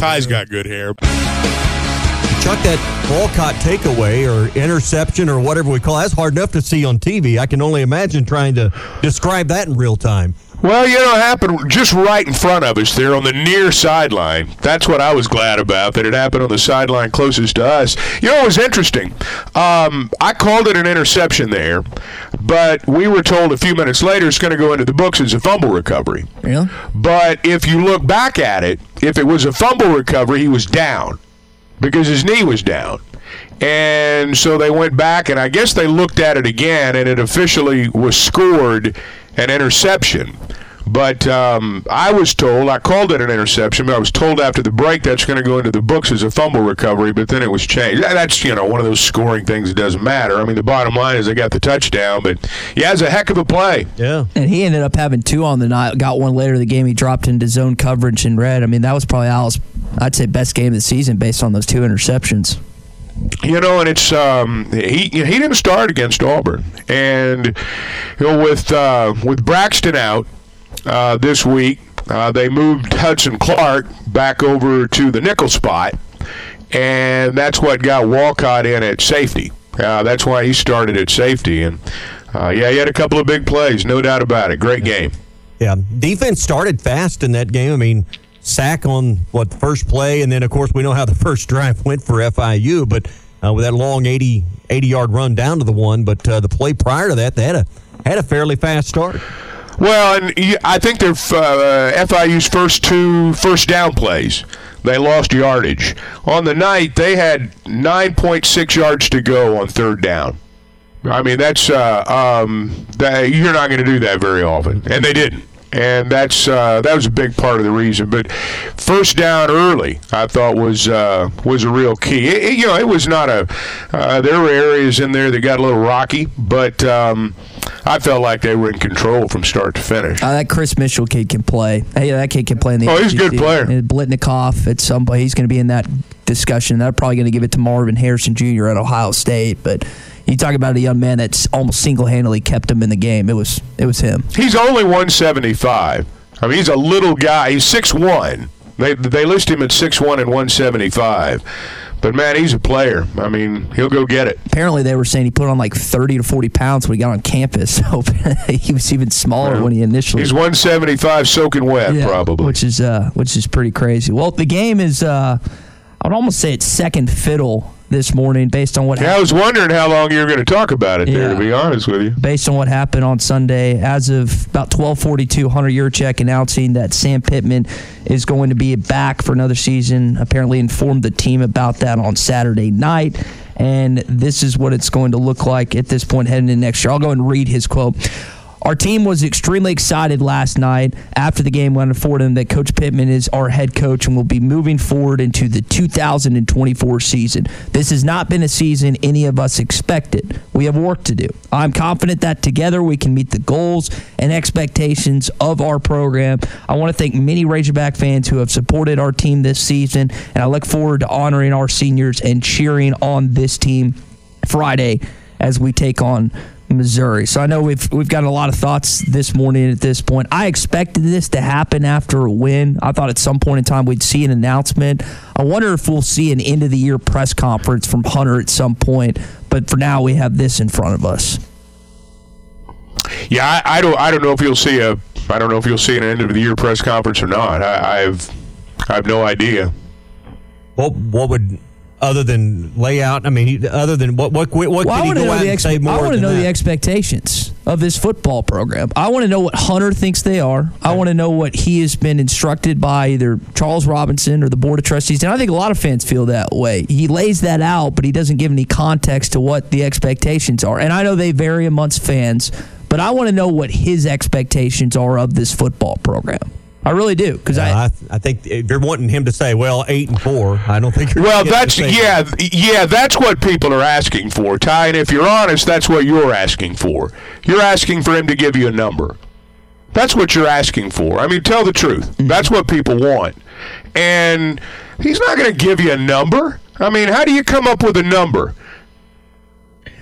Ty's got good hair. Chuck, that Walcott takeaway or interception or whatever we call it, that's hard enough to see on TV. I can only imagine trying to describe that in real time. Well, you know, it happened just right in front of us there on the near sideline. That's what I was glad about, that it happened on the sideline closest to us. You know, it was interesting. Um, I called it an interception there, but we were told a few minutes later it's going to go into the books as a fumble recovery. Yeah. But if you look back at it, if it was a fumble recovery, he was down because his knee was down. And so they went back, and I guess they looked at it again, and it officially was scored an interception. But um, I was told, I called it an interception, but I was told after the break that's going to go into the books as a fumble recovery, but then it was changed. That's, you know, one of those scoring things that doesn't matter. I mean, the bottom line is they got the touchdown, but yeah, it's a heck of a play. Yeah. And he ended up having two on the night. Got one later in the game. He dropped into zone coverage in red. I mean, that was probably Al's, I'd say, best game of the season based on those two interceptions. You know, and it's um, he he didn't start against Auburn, and you know with uh, with Braxton out uh, this week, uh, they moved Hudson Clark back over to the nickel spot, and that's what got Walcott in at safety. Uh, that's why he started at safety, and uh, yeah, he had a couple of big plays, no doubt about it. Great game. Yeah. Defense started fast in that game. I mean, sack on what first play, and then of course we know how the first drive went for FIU, but uh, with that long 80, 80 yard run down to the one, but uh, the play prior to that, they had a had a fairly fast start. Well, and I think their uh, FIU's first two first down plays, they lost yardage. On the night, they had 9.6 yards to go on third down. I mean, that's uh, um, that, you're not going to do that very often, and they didn't. And that's uh, that was a big part of the reason. But first down early, I thought was uh, was a real key. It, it- you know, it was not a. Uh, there were areas in there that got a little rocky, but um, I felt like they were in control from start to finish. Uh, that Chris Mitchell kid can play. Hey, that kid can play in the. Oh, he's a good player. And Biletnikoff at some point, he's going to be in that discussion. They're probably going to give it to Marvin Harrison Jr. at Ohio State, but. You talk about a young man that's almost single-handedly kept him in the game. It was it was him. He's only 175. I mean, he's a little guy. He's 6'1". They they list him at 6'1 and 175. But man, he's a player. I mean, he'll go get it. Apparently, they were saying he put on like 30 to 40 pounds when he got on campus. So he was even smaller when he initially. He's 175 soaking wet, Yeah, probably. which is uh, which is pretty crazy. Well, the game is uh, I would almost say it's second fiddle this morning based on what Yeah, I was wondering how long you were going to talk about it there, to be honest with you. based on what happened on Sunday. As of about 12:42, Hunter Yurachek announcing that Sam Pittman is going to be back for another season. Apparently, informed the team about that on Saturday night. And this is what it's going to look like at this point heading into next year. I'll go and read his quote. Our team was extremely excited last night after the game went for them that Coach Pittman is our head coach and will be moving forward into the 2024 season. This has not been a season any of us expected. We have work to do. I'm confident that together we can meet the goals and expectations of our program. I want to thank many Razorback fans who have supported our team this season, and I look forward to honoring our seniors and cheering on this team Friday as we take on Missouri. So I know we've we've got a lot of thoughts this morning at this point. I expected this to happen after a win. I thought at some point in time we'd see an announcement. I wonder if we'll see an end of the year press conference from Hunter at some point. But for now, we have this in front of us. Yeah, I, I don't. I don't know if you'll see a. I don't know if you'll see an end of the year press conference or not. I, I've. I have no idea. What what would other than layout? I mean, other than what what what Well, I he want to go know out the and say more? I want to know the expectations of this football program. I want to know what Hunter thinks they are. I want to know what he has been instructed by either Charles Robinson or the Board of Trustees. And I think a lot of fans feel that way. He lays that out, but he doesn't give any context to what the expectations are. And I know they vary amongst fans, but I want to know what his expectations are of this football program. I really do because Yeah, I, I, I think if you're wanting him to say, "Well, eight and four, I don't think you're. Well, gonna get that's yeah, th- yeah. That's what people are asking for, Ty. And if you're honest, that's what you're asking for. You're asking for him to give you a number. That's what you're asking for. I mean, tell the truth. Mm-hmm. That's what people want. And he's not going to give you a number. I mean, how do you come up with a number?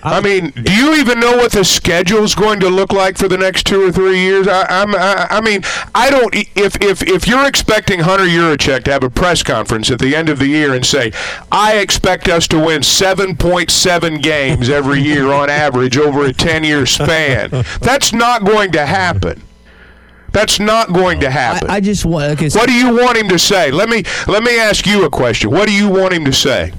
I mean, do you even know what the schedule is going to look like for the next two or three years? I, I'm, I, I mean, I don't. If if if you're expecting Hunter Yurachek to have a press conference at the end of the year and say, "I expect us to win 7.7 games every year on average over a 10-year span," that's not going to happen. That's not going to happen. I, I just want. Okay, so what do you want him to say? Let me let me ask you a question. What do you want him to say?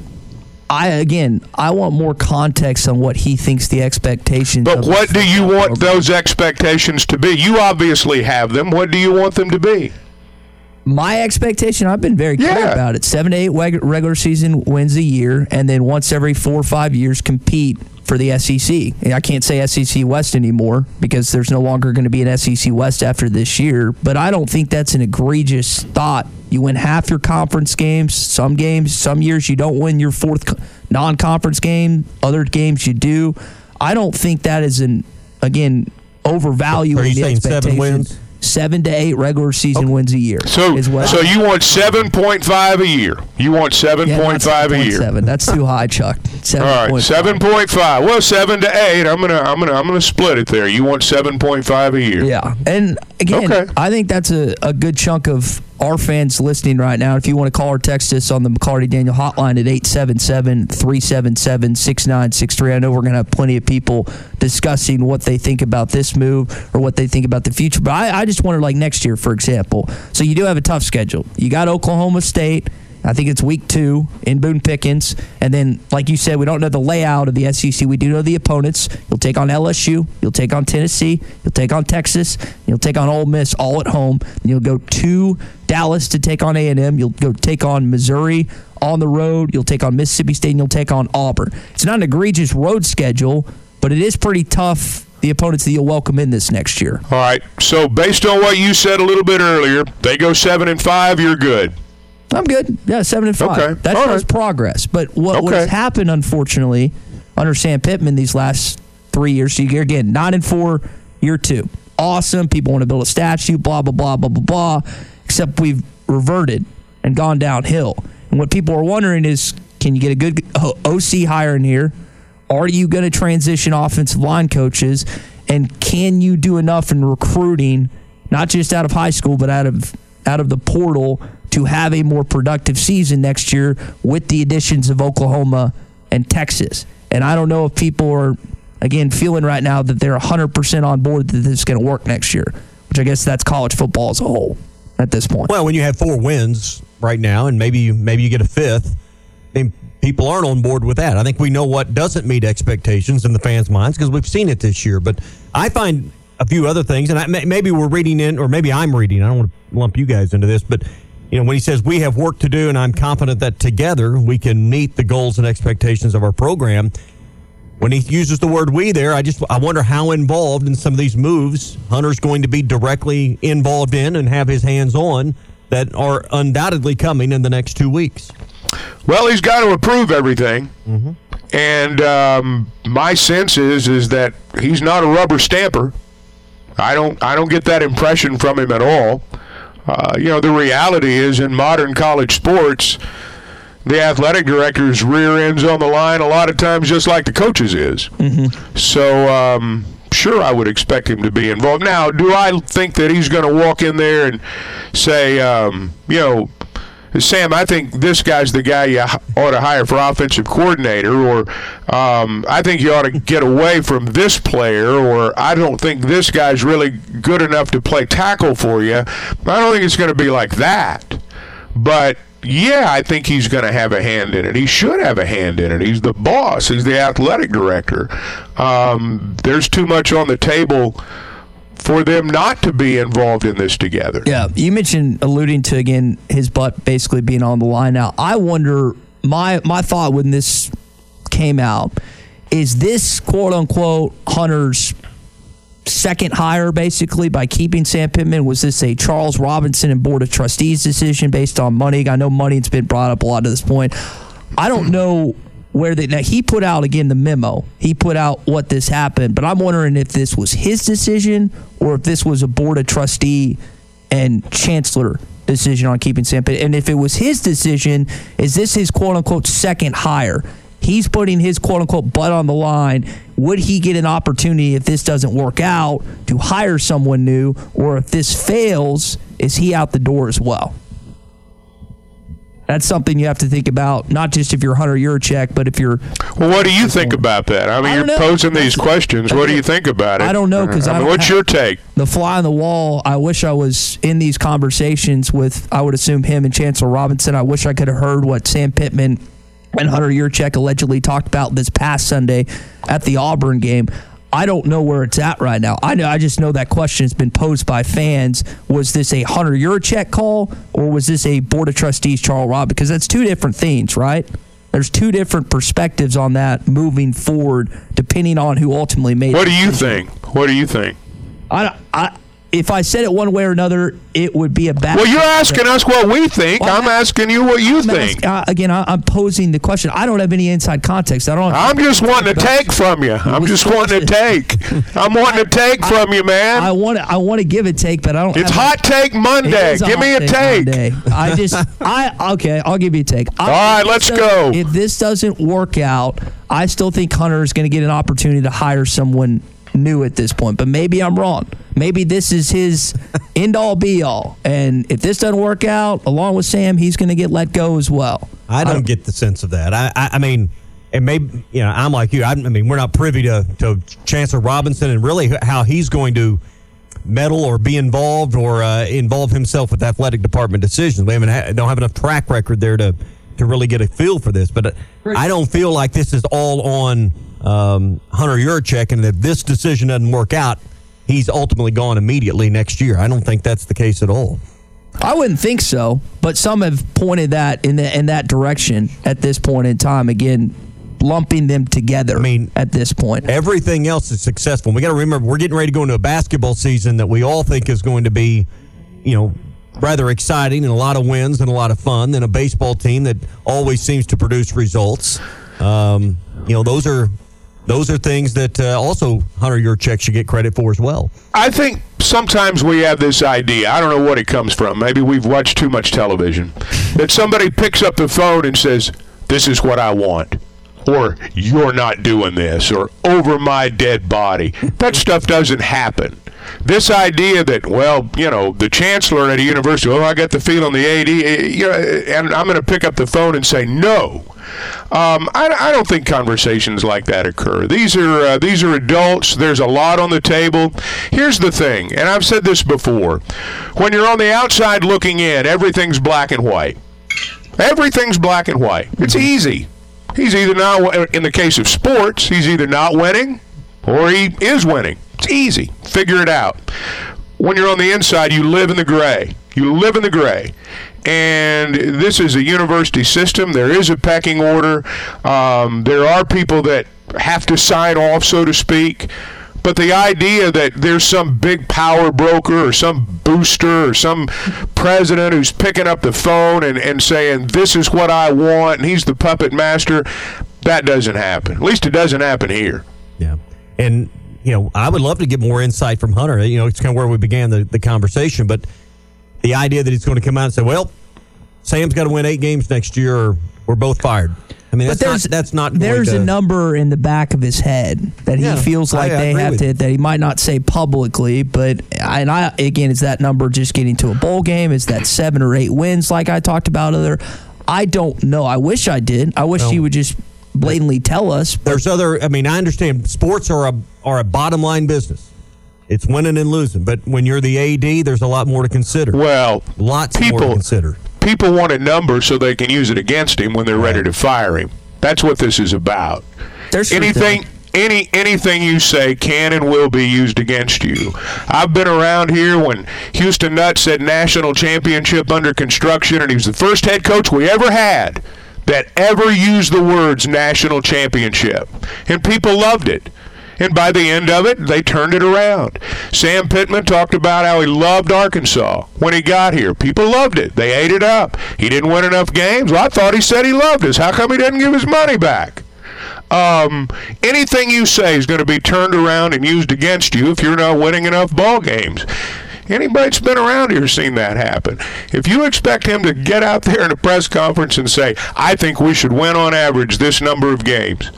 I again, I want more context on what he thinks the expectations. But what do you want program- those expectations to be? You obviously have them. What do you want them to be? My expectation, I've been very clear Yeah. about it. Seven to eight regular season wins a year, and then once every four or five years, compete for the SEC. I can't say SEC West anymore because there's no longer going to be an SEC West after this year. But I don't think that's an egregious thought. You win half your conference games. Some games, some years you don't win your fourth non-conference game. Other games you do. I don't think that is an again overvaluing Are you the saying seven wins? Seven to eight regular season wins a year. So, is what so you want seven point five a year. You want seven point not five a year. 7.7. That's too high, Chuck. Seven All right, seven point five. Well, seven to eight. I'm gonna, I'm gonna, I'm gonna split it there. You want seven point five a year. Yeah, and again, Okay. I think that's a, a good chunk of our fans listening right now. If you want to call or text us on the McLarty Daniel hotline at 877-377-6963. I know we're going to have plenty of people discussing what they think about this move or what they think about the future. But I, I just wonder, like next year, for example. So you do have a tough schedule. You got Oklahoma State. I think it's week two in Boone Pickens. And then, like you said, we don't know the layout of the SEC. We do know the opponents. You'll take on LSU. You'll take on Tennessee. You'll take on Texas. You'll take on Ole Miss all at home. And you'll go to Dallas to take on A&M. You'll go take on Missouri on the road. You'll take on Mississippi State. And you'll take on Auburn. It's not an egregious road schedule, but it is pretty tough, the opponents that you'll welcome in this next year. All right. So based on what you said a little bit earlier, they go seven and five. You're good. I'm good. Yeah, seven and five. Okay. That All shows right. progress. But what, what has happened, unfortunately, under Sam Pittman these last three years, so you again nine and four, year two, awesome. People want to build a statue, blah blah blah blah blah blah. Except we've reverted and gone downhill. And what people are wondering is, can you get a good OC hire in here? Are you going to transition offensive line coaches? And can you do enough in recruiting, not just out of high school, but out of out of the portal to have a more productive season next year with the additions of Oklahoma and Texas? And I don't know if people are again feeling right now that they're 100% on board that this is going to work next year, which I guess that's college football as a whole at this point. Well, when you have four wins right now, and maybe you, maybe you get a fifth, I mean, people aren't on board with that. I think we know what doesn't meet expectations in the fans' minds because we've seen it this year. But I find a few other things, and I, maybe we're reading in, or maybe I'm reading. I don't want to lump you guys into this, but you know, when he says we have work to do, and I'm confident that together we can meet the goals and expectations of our program. When he uses the word "we" there, I just I wonder how involved in some of these moves Hunter's going to be directly involved in and have his hands on that are undoubtedly coming in the next two weeks. Well, he's got to approve everything. And um, my sense is is that he's not a rubber stamper. I don't I don't get that impression from him at all. Uh, you know, the reality is in modern college sports, the athletic director's rear ends on the line a lot of times, just like the coaches is. So, um, sure, I would expect him to be involved. Now, do I think that he's going to walk in there and say, um, you know, Sam, I think this guy's the guy you ought to hire for offensive coordinator, or um, I think you ought to get away from this player, or I don't think this guy's really good enough to play tackle for you. I don't think it's going to be like that. But yeah, I think he's going to have a hand in it. He should have a hand in it. He's the boss. He's the athletic director. Um, there's too much on the table for them not to be involved in this together. Yeah, you mentioned alluding to again his butt basically being on the line. Now, I wonder my my thought when this came out is this quote unquote Hunter's second hire basically by keeping Sam Pittman? Was this a Charles Robinson and Board of Trustees decision based on money? I know money's been brought up a lot to this point. I don't know where they now he put out again the memo. He put out what this happened, but I'm wondering if this was his decision or if this was a Board of Trustee and Chancellor decision on keeping Sam Pittman. And if it was his decision, is this his quote unquote second hire? He's putting his quote unquote butt on the line. Would he get an opportunity if this doesn't work out to hire someone new? Or if this fails, is he out the door as well? That's something you have to think about, not just if you're Hunter Yurachek, but if you're. Well, what do you think about that? I mean, I you're know. posing these questions. What do you think about it? I don't know, 'cause I mean, don't what's have- your take? the fly on the wall. I wish I was in these conversations with, I would assume, him and Chancellor Robinson. I wish I could have heard what Sam Pittman and Hunter Yurachek allegedly talked about this past Sunday at the Auburn game. I don't know where it's at right now. I know. I just know that question has been posed by fans. Was this a Hunter Yurachek call, or was this a Board of Trustees Charles Rob? Because that's two different things, right? There's two different perspectives on that moving forward, depending on who ultimately made. What do you decision. think? What do you think? I, I, if I said it one way or another, it would be a bad. Well, you're asking us what we think. Well, I'm I- asking you what you I'm think. ask- uh, again, I, I'm posing the question. I don't have any inside context. I don't. I'm just wanting to take from you. I'm just wanting to take. I'm wanting to take from you, man. I want to. I want to give a take, but I don't. It's hot take Monday. Give me a take. Monday. I just. I okay. I'll give you a take. I, All right, let's go. If this doesn't work out, I still think Hunter is going to get an opportunity to hire someone new at this point. But maybe I'm wrong. Maybe this is his end all be all. And if this doesn't work out, along with Sam, he's going to get let go as well. I don't get the sense of that. I, I, I mean, and maybe you know, I'm like you. I, I mean, we're not privy to, to Chancellor Robinson and really how he's going to meddle or be involved or uh, involve himself with athletic department decisions. We haven't ha- don't have enough track record there to to really get a feel for this. But I don't feel like this is all on um, Hunter Yurachek, and if this decision doesn't work out, he's ultimately gone immediately next year. I don't think that's the case at all. I wouldn't think so, but some have pointed that in the, in that direction at this point in time. Again, lumping them together. I mean, at this point, everything else is successful. We got to remember we're getting ready to go into a basketball season that we all think is going to be, you know, rather exciting and a lot of wins and a lot of fun than a baseball team that always seems to produce results. Um, you know, those are those are things that uh, also Hunter Yurachek should get credit for as well. I think sometimes we have this idea. I don't know what it comes from. Maybe we've watched too much television. That somebody picks up the phone and says, "This is what I want." Or you're not doing this, or over my dead body. That stuff doesn't happen. This idea that, well, you know, the chancellor at a university, oh, I got the feeling the AD, eh, you know, and I'm going to pick up the phone and say no. Um, I, I don't think conversations like that occur. These are uh, these are adults. There's a lot on the table. Here's the thing, and I've said this before: when you're on the outside looking in, everything's black and white. Everything's black and white. It's easy. He's either not, in the case of sports, he's either not winning or he is winning. It's easy. Figure it out. When you're on the inside, you live in the gray. You live in the gray. And this is a university system. There is a pecking order. Um, there are people that have to sign off, so to speak. But the idea that there's some big power broker or some booster or some president who's picking up the phone and, and saying, This is what I want, and he's the puppet master, that doesn't happen. At least it doesn't happen here. Yeah. And, you know, I would love to get more insight from Hunter. You know, it's kind of where we began the, the conversation. But the idea that he's going to come out and say, well, Sam's got to win eight games next year or we're both fired. I mean, that's but there's not, that's not there's to, a number in the back of his head that he Yeah, feels like I- I they agree have to that he might not say publicly, but and I again is that number just getting to a bowl game? Is that seven or eight wins like I talked about other? I don't know. I wish I did. I wish Well, he would just blatantly tell us. But There's other. I mean, I understand sports are a are a bottom line business. It's winning and losing, but when you're the AD, there's a lot more to consider. Well, lots more to people- consider. people want a number so they can use it against him when they're ready to fire him. That's what this is about. There's anything any anything you say can and will be used against you. I've been around here when Houston Nutt said national championship under construction, and he was the first head coach we ever had that ever used the words national championship, and people loved it. And by the end of it, they turned it around. Sam Pittman talked about how he loved Arkansas when he got here. People loved it. They ate it up. He didn't win enough games. Well, I thought he said he loved us. How come he didn't give his money back? Um, anything you say is going to be turned around and used against you if you're not winning enough ball games. Anybody that's been around here seen that happen. If you expect him to get out there in a press conference and say, I think we should win on average this number of games,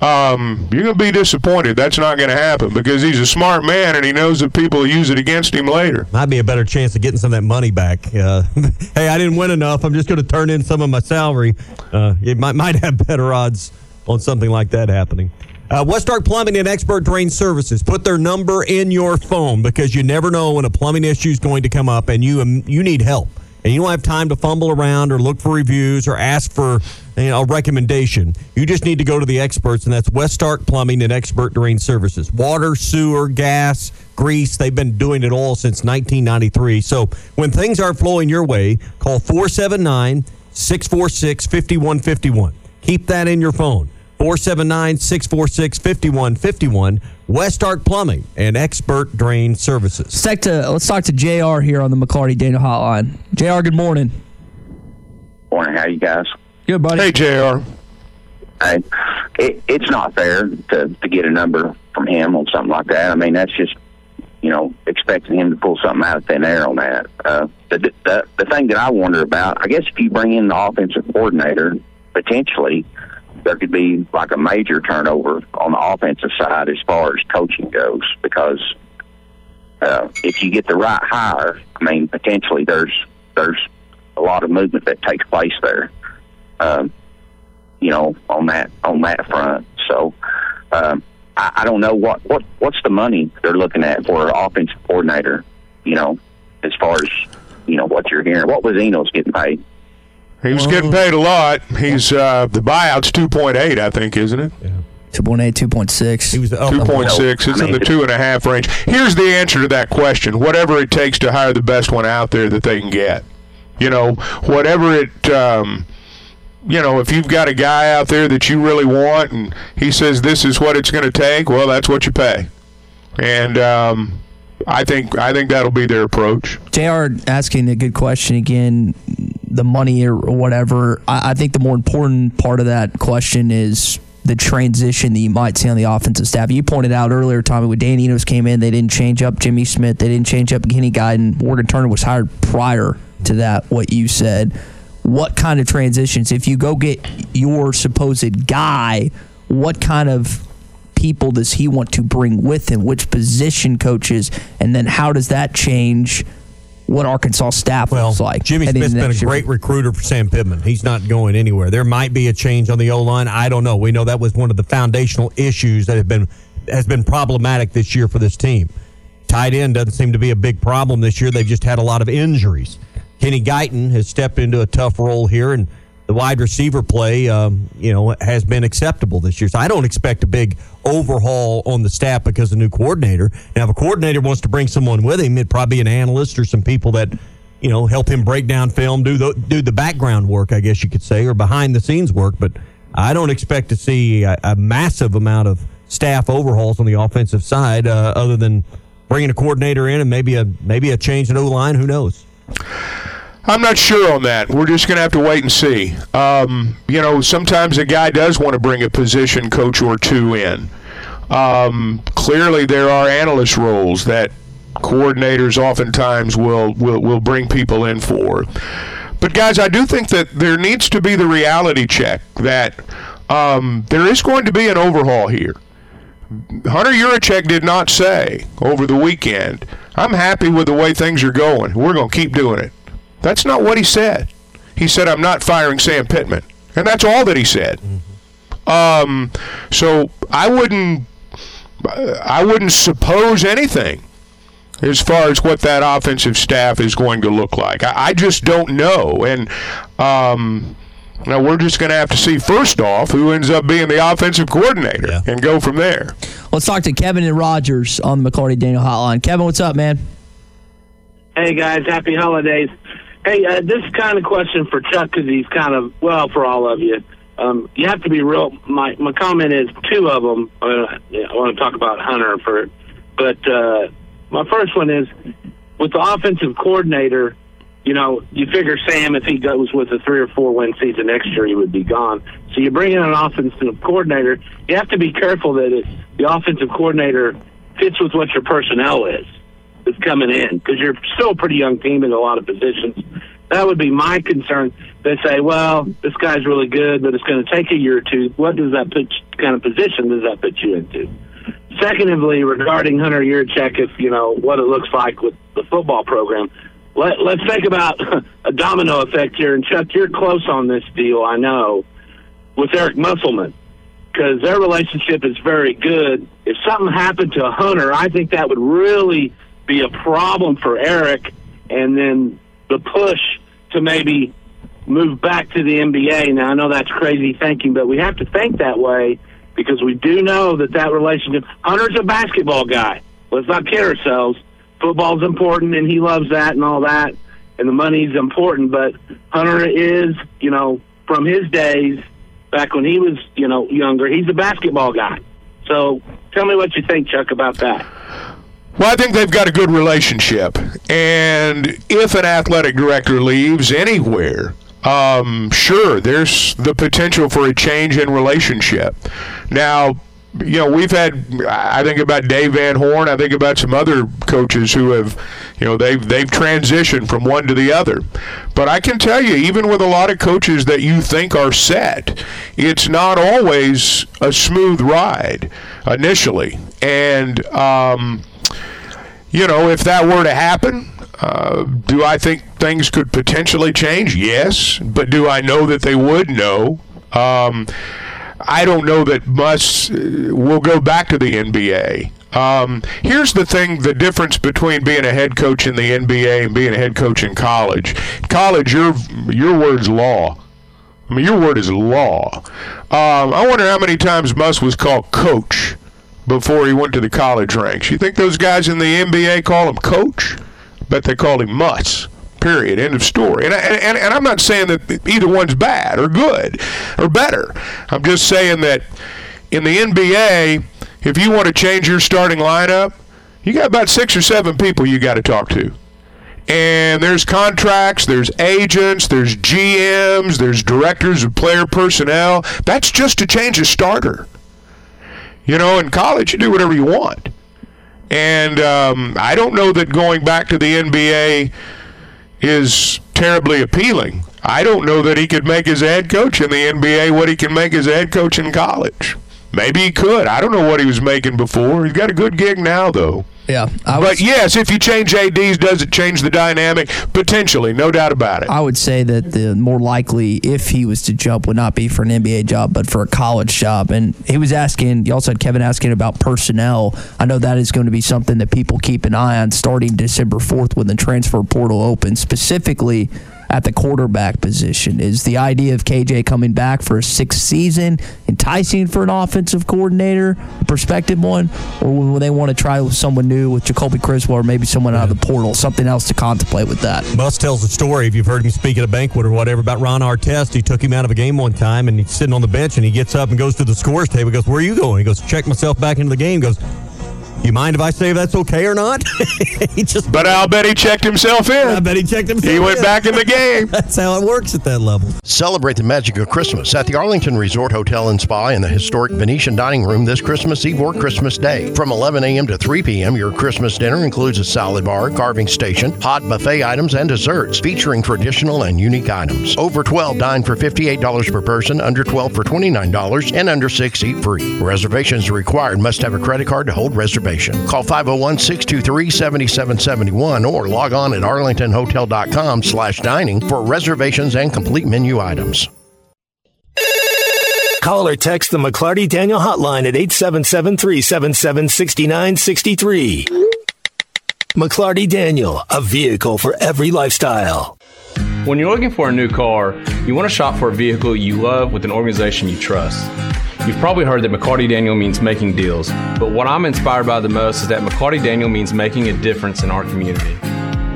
um, you're going to be disappointed. That's not going to happen because he's a smart man and he knows that people use it against him later. Might be a better chance of getting some of that money back. Uh, hey, I didn't win enough. I'm just going to turn in some of my salary. Uh, it might, might have better odds on something like that happening. Uh, West Ark Plumbing and Expert Drain Services. Put their number in your phone because you never know when a plumbing issue is going to come up and you um, you need help and you don't have time to fumble around or look for reviews or ask for you know, a recommendation. You just need to go to the experts, and that's West Ark Plumbing and Expert Drain Services. Water, sewer, gas, grease, they've been doing it all since 1993. So when things aren't flowing your way, call 479 646 5151. Keep that in your phone. 479 646 5151. West Ark Plumbing and Expert Drain Services. Let's talk to, let's talk to JR here on the McLarty Daniel Hotline. JR, good morning. Morning. How you guys? Good, buddy. Hey, JR. Hey, it, it's not fair to, to get a number from him on something like that. I mean, that's just, you know, expecting him to pull something out of thin air on that. Uh, the, the, the thing that I wonder about, I guess if you bring in the offensive coordinator, potentially – there could be like a major turnover on the offensive side as far as coaching goes because uh, if you get the right hire, I mean, potentially there's there's a lot of movement that takes place there. Um, you know, on that on that front. So um, I, I don't know what what what's the money they're looking at for an offensive coordinator. You know, as far as you know what you're hearing. What was Enos getting paid? He was getting paid a lot. He's uh, the buyout's two point eight, I think, isn't it? Yeah. 2.8, 2.6. He was oh, two point six. It's in the two and a half range. Here's the answer to that question: whatever it takes to hire the best one out there that they can get. You know, whatever it. Um, you know, if you've got a guy out there that you really want, and he says this is what it's going to take, well, that's what you pay. And um, I think I think that'll be their approach. Jr. asking a good question again the money or whatever. I, I think the more important part of that question is the transition that you might see on the offensive staff. You pointed out earlier, Tommy, when Dan Enos came in, they didn't change up Jimmy Smith, they didn't change up Kenny Guiton. Morgan Turner was hired prior to that, what you said. What kind of transitions? If you go get your supposed guy, what kind of people does he want to bring with him? Which position coaches? And then how does that change – what Arkansas staff well, looks like. Jimmy Smith's been a great year. recruiter for Sam Pittman. He's not going anywhere. There might be a change on the O line. I don't know. We know that was one of the foundational issues that have been has been problematic this year for this team. Tight end doesn't seem to be a big problem this year. They've just had a lot of injuries. Kenny Guiton has stepped into a tough role here, and the wide receiver play, um, you know, has been acceptable this year. So I don't expect a big overhaul on the staff because of the new coordinator. Now, if a coordinator wants to bring someone with him, it'd probably be an analyst or some people that, you know, help him break down film, do the do the background work, I guess you could say, or behind the scenes work. But I don't expect to see a, a massive amount of staff overhauls on the offensive side, uh, other than bringing a coordinator in and maybe a maybe a change in O line. Who knows? I'm not sure on that. We're just going to have to wait and see. Um, you know, sometimes a guy does want to bring a position coach or two in. Um, clearly, there are analyst roles that coordinators oftentimes will, will, will bring people in for. But, guys, I do think that there needs to be the reality check that um, there is going to be an overhaul here. Hunter Yurachek did not say over the weekend, I'm happy with the way things are going. We're going to keep doing it. That's not what he said. He said, I'm not firing Sam Pittman. And that's all that he said. Mm-hmm. Um, so I wouldn't, I wouldn't suppose anything as far as what that offensive staff is going to look like. I, I just don't know. And um, now we're just going to have to see first off who ends up being the offensive coordinator Yeah. and go from there. Let's talk to Kevin and Rogers on the McLarty Daniel Hotline. Kevin, what's up, man? Hey guys, happy holidays. Hey, uh, this kind of question for Chuck because he's kind of well for all of you. Um, you have to be real. My my comment is two of them. Uh, I want to talk about Hunter for, but uh, my first one is with the offensive coordinator. You know, you figure Sam, if he goes with a three or four win season next year, he would be gone. So you bring in an offensive coordinator. You have to be careful that it, the offensive coordinator fits with what your personnel is that's coming in because you're still a pretty young team in a lot of positions. That would be my concern. They say, well, this guy's really good, but it's going to take a year or two. What does that put? Kind of position does that put you into? Secondly, regarding Hunter Yurachek, if you know what it looks like with the football program, let, let's think about a domino effect here. And Chuck, you're close on this deal, I know, with Eric Musselman because their relationship is very good. If something happened to Hunter, I think that would really be a problem for Eric, and then the push to maybe move back to the NBA. Now I know that's crazy thinking, but we have to think that way because we do know that that relationship. Hunter's a basketball guy. Let's not kid ourselves. Football's important, and he loves that and all that, and the money's important. But Hunter is, you know, from his days back when he was, you know, younger. He's a basketball guy. So tell me what you think, Chuck, about that. Well, I think they've got a good relationship. And if an athletic director leaves anywhere, um, sure, there's the potential for a change in relationship. Now, you know, we've had. I think about Dave Van Horn. I think about some other coaches who have, you know, they've they've transitioned from one to the other. But I can tell you, even with a lot of coaches that you think are set, it's not always a smooth ride initially. And um, you know, if that were to happen, uh, do I think things could potentially change? Yes. But do I know that they would? No. Um, I don't know that Muss uh, will go back to the NBA. Um, here's the thing: the difference between being a head coach in the NBA and being a head coach in college. College, your your word's law. I mean, your word is law. Um, I wonder how many times Muss was called coach before he went to the college ranks. You think those guys in the NBA call him coach? Bet they call him Muss. Period. End of story. And, and, and I'm not saying that either one's bad or good or better. I'm just saying that in the NBA, if you want to change your starting lineup, you got about six or seven people you got to talk to. And there's contracts, there's agents, there's GMs, there's directors of player personnel. That's just to change a starter. You know, in college, you do whatever you want. And um, I don't know that going back to the NBA is terribly appealing. I don't know that he could make his head coach in the NBA what he can make a head coach in college. Maybe he could. I don't know what he was making before. He's got a good gig now, though. Yeah, but yes, if you change ads, does it change the dynamic? Potentially, no doubt about it. I would say that the more likely, if he was to jump, would not be for an NBA job, but for a college job. And he was asking, you also had Kevin asking about personnel. I know that is going to be something that people keep an eye on starting December 4th when the transfer portal opens, specifically at the quarterback position. Is the idea of KJ coming back for a sixth season enticing for an offensive coordinator, a prospective one, or will they want to try with someone new with Jacoby Criswell or maybe someone out of the portal, something else to contemplate with that? Muss tells a story, if you've heard him speak at a banquet or whatever, about Ron Artest. He took him out of a game one time, and he's sitting on the bench, and he gets up and goes to the scores table. Goes, "Where are you going?" He goes, "Check myself back into the game." He goes, "You mind if I say if that's okay or not?" he just. But I'll bet he checked himself in. I bet he checked himself. In. He went in. back in the game. That's how it works at that level. Celebrate the magic of Christmas at the Arlington Resort Hotel and Spa in the historic Venetian Dining Room this Christmas Eve or Christmas Day. From 11 a.m. to 3 p.m., your Christmas dinner includes a salad bar, carving station, hot buffet items, and desserts featuring traditional and unique items. Over 12 dine for $58 per person, under 12 for $29, and under 6 eat free. Reservations required must have a credit card to hold reservation. Call 501 623 7771 or log on at arlingtonhotel.com slash dining for reservations and complete menu items. Call or text the McLarty Daniel hotline at 877 377 6963. McLarty Daniel, a vehicle for every lifestyle. When you're looking for a new car, you want to shop for a vehicle you love with an organization you trust. You've probably heard that McLarty Daniel means making deals, but what I'm inspired by the most is that McLarty Daniel means making a difference in our community.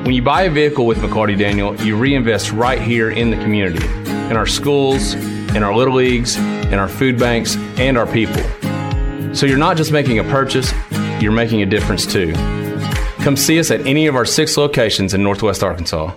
When you buy a vehicle with McLarty Daniel, you reinvest right here in the community, in our schools, in our little leagues, in our food banks, and our people. So you're not just making a purchase, you're making a difference too. Come see us at any of our six locations in Northwest Arkansas.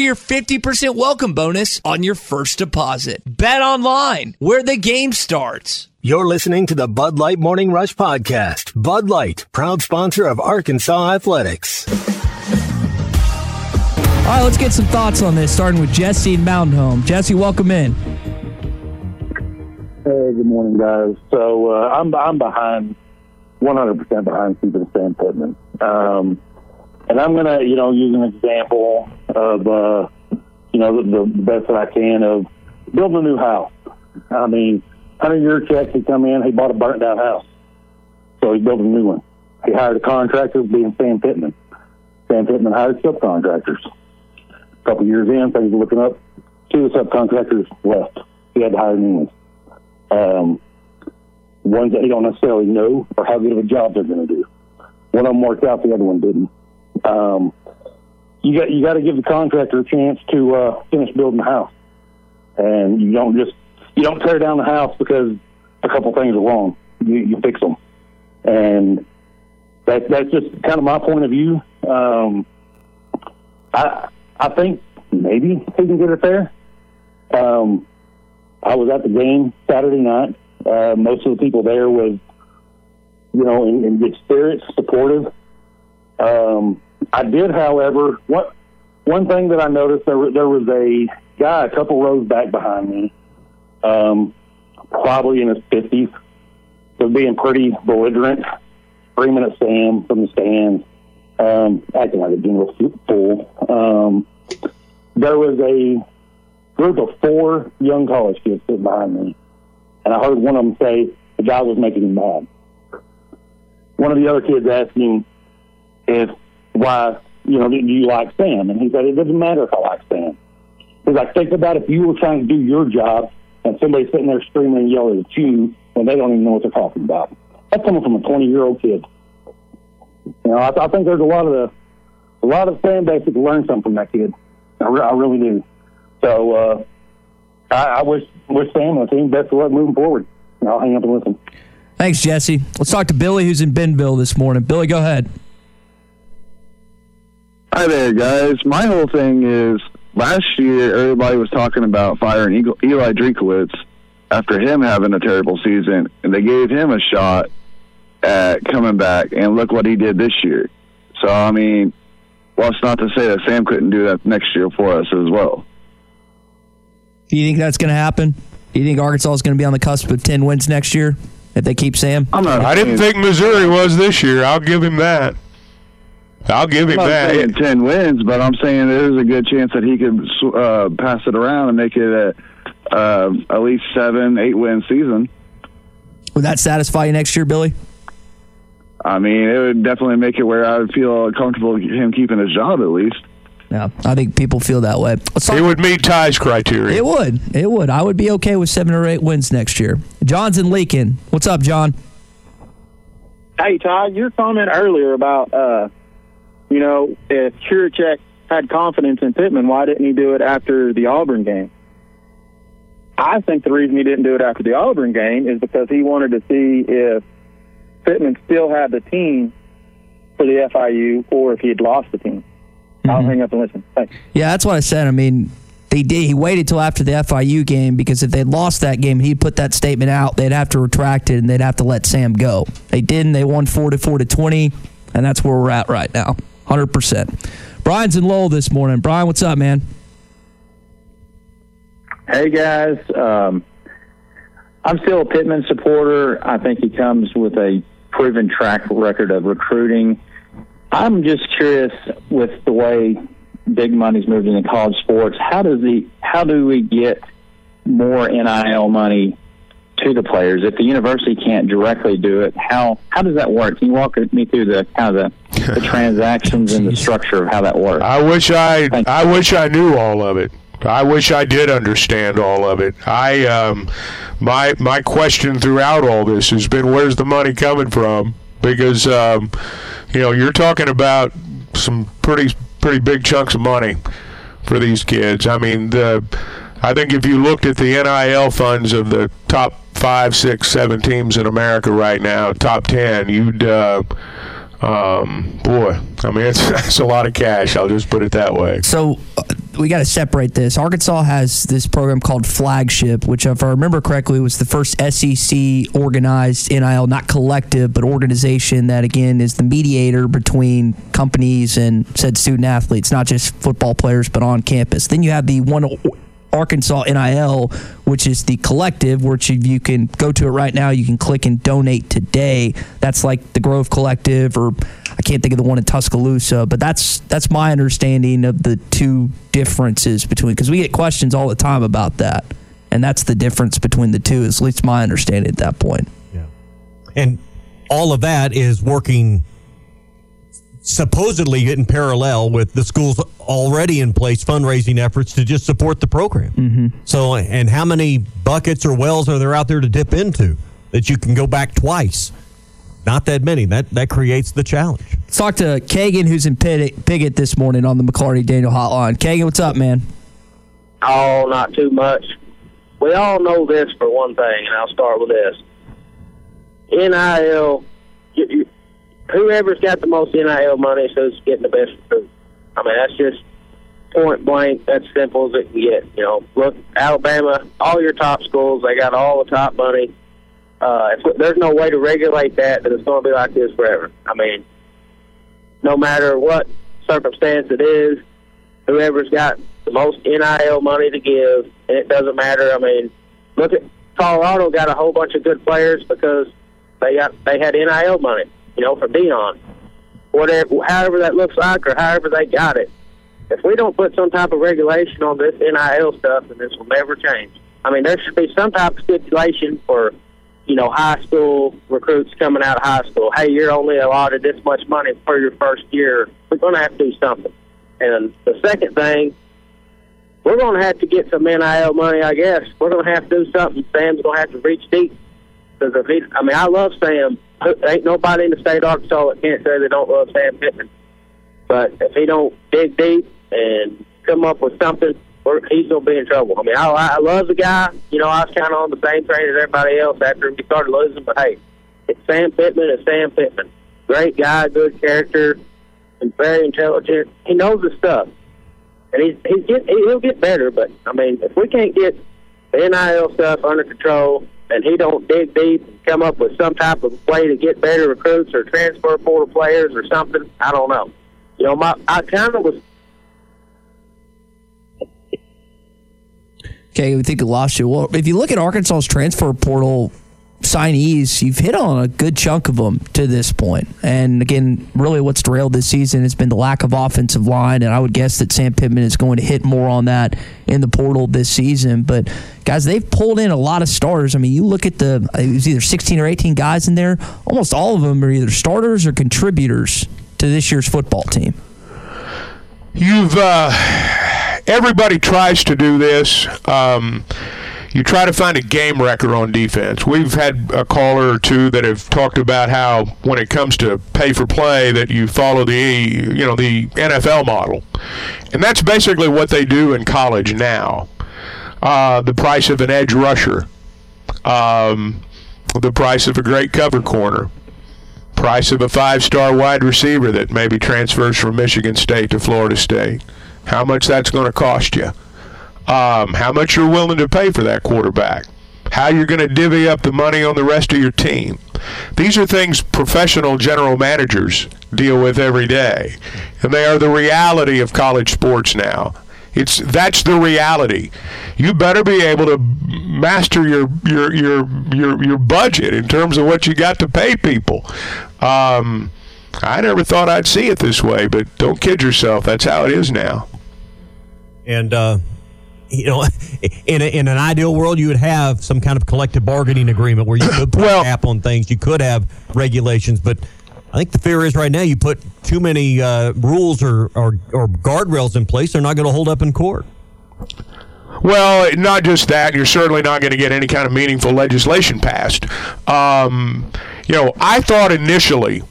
your 50% welcome bonus on your first deposit. Bet online, where the game starts. You're listening to the Bud Light Morning Rush Podcast. Bud Light, proud sponsor of Arkansas Athletics. All right, let's get some thoughts on this, starting with Jesse in Mountain Home. Jesse, welcome in. Hey, good morning, guys. So uh, I'm I'm behind, 100 percent behind keeping Sam Pittman. Um, and I'm gonna, you know, use an example of, uh, you know, the, the best that I can of building a new house. I mean, Hunter Yurachek. He come in, he bought a burnt down house, so he built a new one. He hired a contractor, being Sam Pittman. Sam Pittman hired subcontractors. A couple years in, things were looking up. Two of the subcontractors left. He had to hire new ones. Um, ones that he don't necessarily know or how good of a job they're going to do. One of them worked out, the other one didn't. Um, you got you got to give the contractor a chance to uh, finish building the house, and you don't just you don't tear down the house because a couple things are wrong. You, you fix them, and that that's just kind of my point of view. Um, I I think maybe he can get it there. Um, I was at the game Saturday night. Uh, most of the people there was, you know, in, in good spirits, supportive. Um, I did, however, what one thing that I noticed there there was a guy a couple rows back behind me, um, probably in his fifties, was being pretty belligerent, screaming at Sam from the stands, um, acting like a general fool. Um, there was a group of four young college kids sitting behind me, and I heard one of them say the guy was making him mad. One of the other kids asked him if why you know do you like Sam, and he said it doesn't matter if I like Sam. He's like think about if you were trying to do your job and somebody's sitting there screaming and yelling at you when they don't even know what they're talking about. That's coming from a 20 year old kid. You know, I, I think there's a lot of the a lot of fan base that can learn something from that kid. I, re- I really do. So uh, I, I wish wish Sam and the team best of luck moving forward. And I'll hang up and listen. Thanks, Jesse. Let's talk to Billy, who's in Bentonville this morning. Billy, go ahead. Hi there, guys. My whole thing is last year everybody was talking about firing Eagle- Eli Drinkwitz after him having a terrible season, and they gave him a shot at coming back, and look what he did this year. So, I mean, well, it's not to say that Sam couldn't do that next year for us as well. Do you think that's going to happen? Do you think Arkansas is going to be on the cusp of 10 wins next year if they keep Sam? I'm not I didn't think Missouri was this year. I'll give him that. I'll give I'm him not that. saying 10 wins, but I'm saying there's a good chance that he could uh, pass it around and make it a, uh, at least seven, eight win season. Would that satisfy you next year, Billy? I mean, it would definitely make it where I would feel comfortable him keeping his job at least. Yeah, I think people feel that way. Talk- It would meet Ty's criteria. It would. It would. I would be okay with seven or eight wins next year. John's in Leakin. What's up, John? Hey, Todd, your comment earlier about, uh, you know, if Yurachek had confidence in Pittman, why didn't he do it after the Auburn game? I think the reason he didn't do it after the Auburn game is because he wanted to see if Pittman still had the team for the FIU or if he had lost the team. I'll mm-hmm. hang up and listen. Thanks. Yeah, that's what I said. I mean, they did. He waited till after the FIU game because if they'd lost that game, he'd put that statement out. They'd have to retract it and they'd have to let Sam go. They didn't. They won four to four to twenty, and that's where we're at right now. 100%. Brian's in Lowell this morning. Brian, what's up, man? Hey guys, um, I'm still a Pittman supporter. I think he comes with a proven track record of recruiting. I'm just curious with the way big money's moved into college sports. How does the how do we get more NIL money to the players if the university can't directly do it? How how does that work? Can you walk me through the kind of the, the transactions and the structure of how that works? I wish I I wish I knew all of it. I wish I did understand all of it. I um, my my question throughout all this has been where's the money coming from? Because um, you know you're talking about some pretty pretty big chunks of money for these kids. I mean the. I think if you looked at the NIL funds of the top five, six, seven teams in America right now, top ten, you'd, uh, um, boy, I mean, it's, it's a lot of cash. I'll just put it that way. So uh, we got to separate this. Arkansas has this program called Flagship, which, if I remember correctly, was the first SEC organized NIL, not collective, but organization that, again, is the mediator between companies and said student athletes, not just football players, but on campus. Then you have the one Arkansas NIL, which is the collective, which if you can go to it right now, you can click and donate today. That's like the Grove Collective, or I can't think of the one in Tuscaloosa, but that's that's my understanding of the two differences between because we get questions all the time about that, and that's the difference between the two. Is at least my understanding at that point. Yeah, and all of that is working supposedly in parallel with the school's already in place fundraising efforts to just support the program. Mm-hmm. So, and how many buckets or wells are there out there to dip into that you can go back twice? Not that many. That that creates the challenge. Let's talk to Kagan, who's in Piggott this morning on the McLarty Daniel Hotline. Kagan, what's up, man? Oh, not too much. We all know this for one thing, and I'll start with this. NIL, you, you, whoever's got the most NIL money is who's getting the best recruit. I mean, that's just point blank. That's simple as it can get. You know, look, Alabama, all your top schools, they got all the top money. Uh, if there's no way to regulate that, then it's going to be like this forever. I mean, no matter what circumstance it is, whoever's got the most NIL money to give, and it doesn't matter. I mean, look at Colorado got a whole bunch of good players because they got they had NIL money, you know, from Deion. Whatever, however that looks like, or however they got it. If we don't put some type of regulation on this NIL stuff, then this will never change. I mean, there should be some type of stipulation for you know, high school recruits coming out of high school. Hey, you're only allotted this much money for your first year. We're going to have to do something. And the second thing, we're going to have to get some NIL money, I guess. We're going to have to do something. Sam's going to have to reach deep. Because if he, I mean, I love Sam. Ain't nobody in the state of Arkansas that can't say they don't love Sam Pittman. But if he don't dig deep and come up with something, he's gonna be in trouble. I mean, I, I love the guy. You know, I was kind of on the same train as everybody else after he started losing. But hey, it's Sam Pittman. It's Sam Pittman. Great guy, good character, and very intelligent. He knows his stuff, and he's he's get he'll get better. But I mean, if we can't get the NIL stuff under control, and he don't dig deep and come up with some type of way to get better recruits or transfer portal players or something, I don't know. You know, my I kind of was Okay, we think we lost you. Well, if you look at Arkansas's transfer portal signees, you've hit on a good chunk of them to this point. And again, really what's derailed this season has been the lack of offensive line. And I would guess that Sam Pittman is going to hit more on that in the portal this season. But guys, they've pulled in a lot of starters. I mean, you look at the, it was either 16 or 18 guys in there. Almost all of them are either starters or contributors to this year's football team. You've, uh, everybody tries to do this. Um, you try to find a game record on defense. We've had a caller or two that have talked about how when it comes to pay for play that you follow the you know the NFL model, and that's basically what they do in college now. Uh, the price of an edge rusher, um, the price of a great cover corner, price of a five-star wide receiver that maybe transfers from Michigan State to Florida State. How much that's going to cost you, um, how much you're willing to pay for that quarterback, how you're going to divvy up the money on the rest of your team. These are things professional general managers deal with every day, and they are the reality of college sports now. It's that's the reality. You better be able to master your your your your, your budget in terms of what you got to pay people. Um, I never thought I'd see it this way, but don't kid yourself. That's how it is now. And uh, you know, in a, in an ideal world, you would have some kind of collective bargaining agreement where you could put a cap on things. You could have regulations, but I think the fear is right now you put too many uh, rules or, or or guardrails in place, they're not going to hold up in court. Well, not just that. You're certainly not going to get any kind of meaningful legislation passed. Um, you know, I thought initially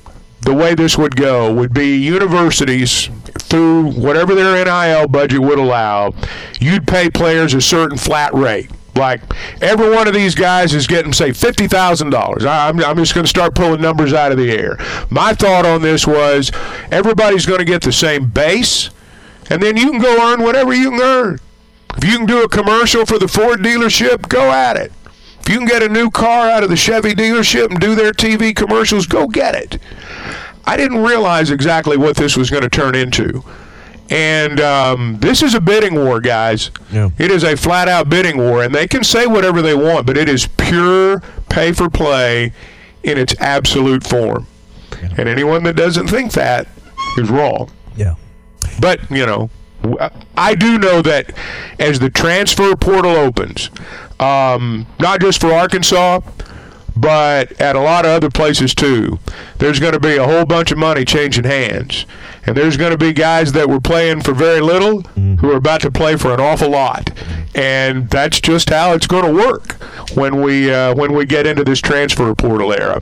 the way this would go would be universities through whatever their NIL budget would allow, you'd pay players a certain flat rate. Like every one of these guys is getting, say, fifty thousand dollars. I'm, I'm just going to start pulling numbers out of the air. My thought on this was everybody's going to get the same base, and then you can go earn whatever you can earn. If you can do a commercial for the Ford dealership, go at it. If you can get a new car out of the Chevy dealership and do their TV commercials, go get it. I didn't realize exactly what this was going to turn into. And um, this is a bidding war, guys. Yeah. It is a flat out bidding war, and they can say whatever they want, but it is pure pay for play in its absolute form. And anyone that doesn't think that is wrong. Yeah. But, you know, I do know that as the transfer portal opens, um, not just for Arkansas, but at a lot of other places too, there's going to be a whole bunch of money changing hands. And there's going to be guys that were playing for very little who are about to play for an awful lot. And that's just how it's going to work when we uh, when we get into this transfer portal era.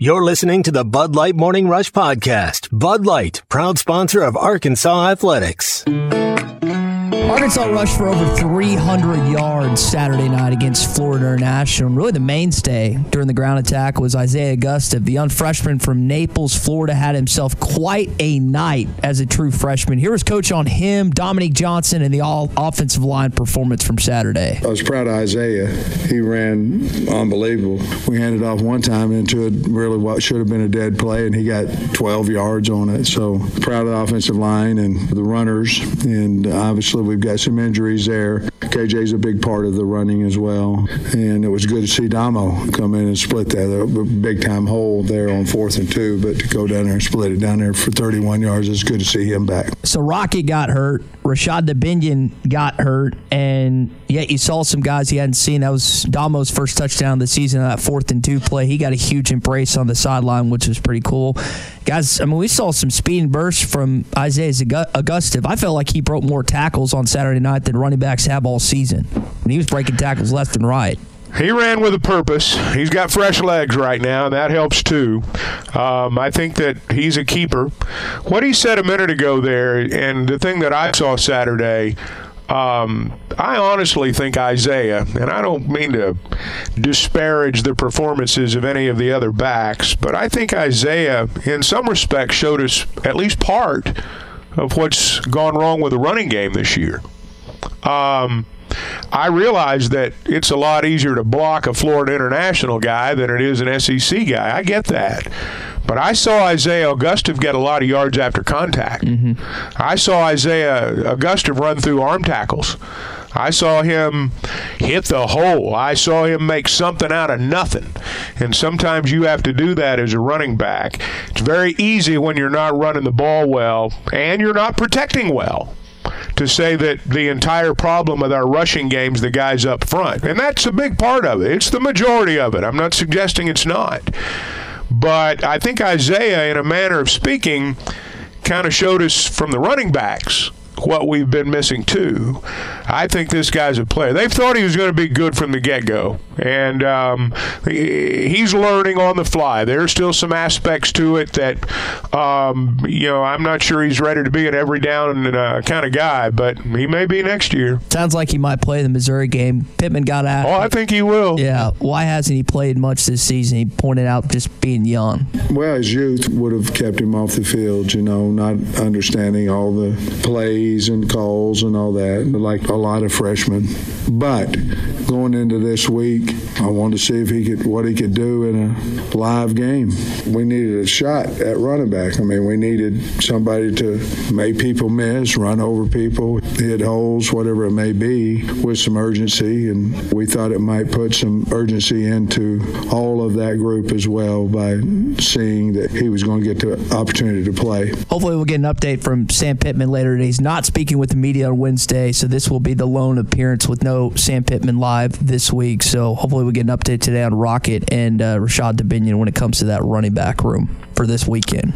You're listening to the Bud Light Morning Rush Podcast. Bud Light, proud sponsor of Arkansas Athletics. Arkansas rushed for over 300 yards Saturday night against Florida International. Really, the mainstay during the ground attack was Isaiah Augustave. The young freshman from Naples, Florida, had himself quite a night as a true freshman. Here was coach on him, Dominique Johnson, and the all offensive line performance from Saturday. I was proud of Isaiah. He ran unbelievable. We handed off one time into it, really what should have been a dead play, and he got 12 yards on it. So proud of the offensive line and the runners. And obviously, we've got some injuries there. KJ's a big part of the running as well. And it was good to see Damo come in and split that big time hole there on fourth and two, but to go down there and split it down there for 31 yards, it's good to see him back. So Rocket got hurt, Rashod Dubinion got hurt, and yet you saw some guys he hadn't seen. That was Damo's first touchdown of the season, on that fourth and two play. He got a huge embrace on the sideline, which was pretty cool. Guys, I mean, we saw some speed and burst from Isaiah Augustave. I felt like he broke more tackles on Saturday night than running backs have all season. And he was breaking tackles left and right. He ran with a purpose. He's got fresh legs right now, and that helps too. Um, I think that he's a keeper. What he said a minute ago there, and the thing that I saw Saturday, um, I honestly think Isaiah, and I don't mean to disparage the performances of any of the other backs, but I think Isaiah, in some respects, showed us at least part of what's gone wrong with the running game this year. Um, I realize that it's a lot easier to block a Florida International guy than it is an SEC guy. I get that. But I saw Isaiah Augustave get a lot of yards after contact. Mm-hmm. I saw Isaiah Augustave run through arm tackles. I saw him hit the hole. I saw him make something out of nothing. And sometimes you have to do that as a running back. It's very easy when you're not running the ball well and you're not protecting well to say that the entire problem with our rushing games the guys up front. And that's a big part of it. It's the majority of it. I'm not suggesting it's not. But I think Isaiah, in a manner of speaking, kind of showed us from the running backs what we've been missing too. I think this guy's a player. They thought he was going to be good from the get go, and um, he's learning on the fly. There's still some aspects to it that, um, you know, I'm not sure he's ready to be an every down uh, kind of guy, but he may be next year. Sounds like he might play the Missouri game. Pittman got out. Oh, I think he will. Yeah. Why hasn't he played much this season? He pointed out just being young. Well, his youth would have kept him off the field, you know, not understanding all the plays and calls and all that, like a lot of freshmen. But going into this week, I wanted to see if he could what he could do in a live game. We needed a shot at running back. I mean, we needed somebody to make people miss, run over people, hit holes, whatever it may be, with some urgency. And we thought it might put some urgency into all of that group as well by seeing that he was going to get the opportunity to play. Hopefully, we'll get an update from Sam Pittman later today. He's not not speaking with the media on Wednesday, so this will be the lone appearance with no Sam Pittman live this week. So hopefully we get an update today on Rocket and uh, Rashod Dubinion when it comes to that running back room for this weekend.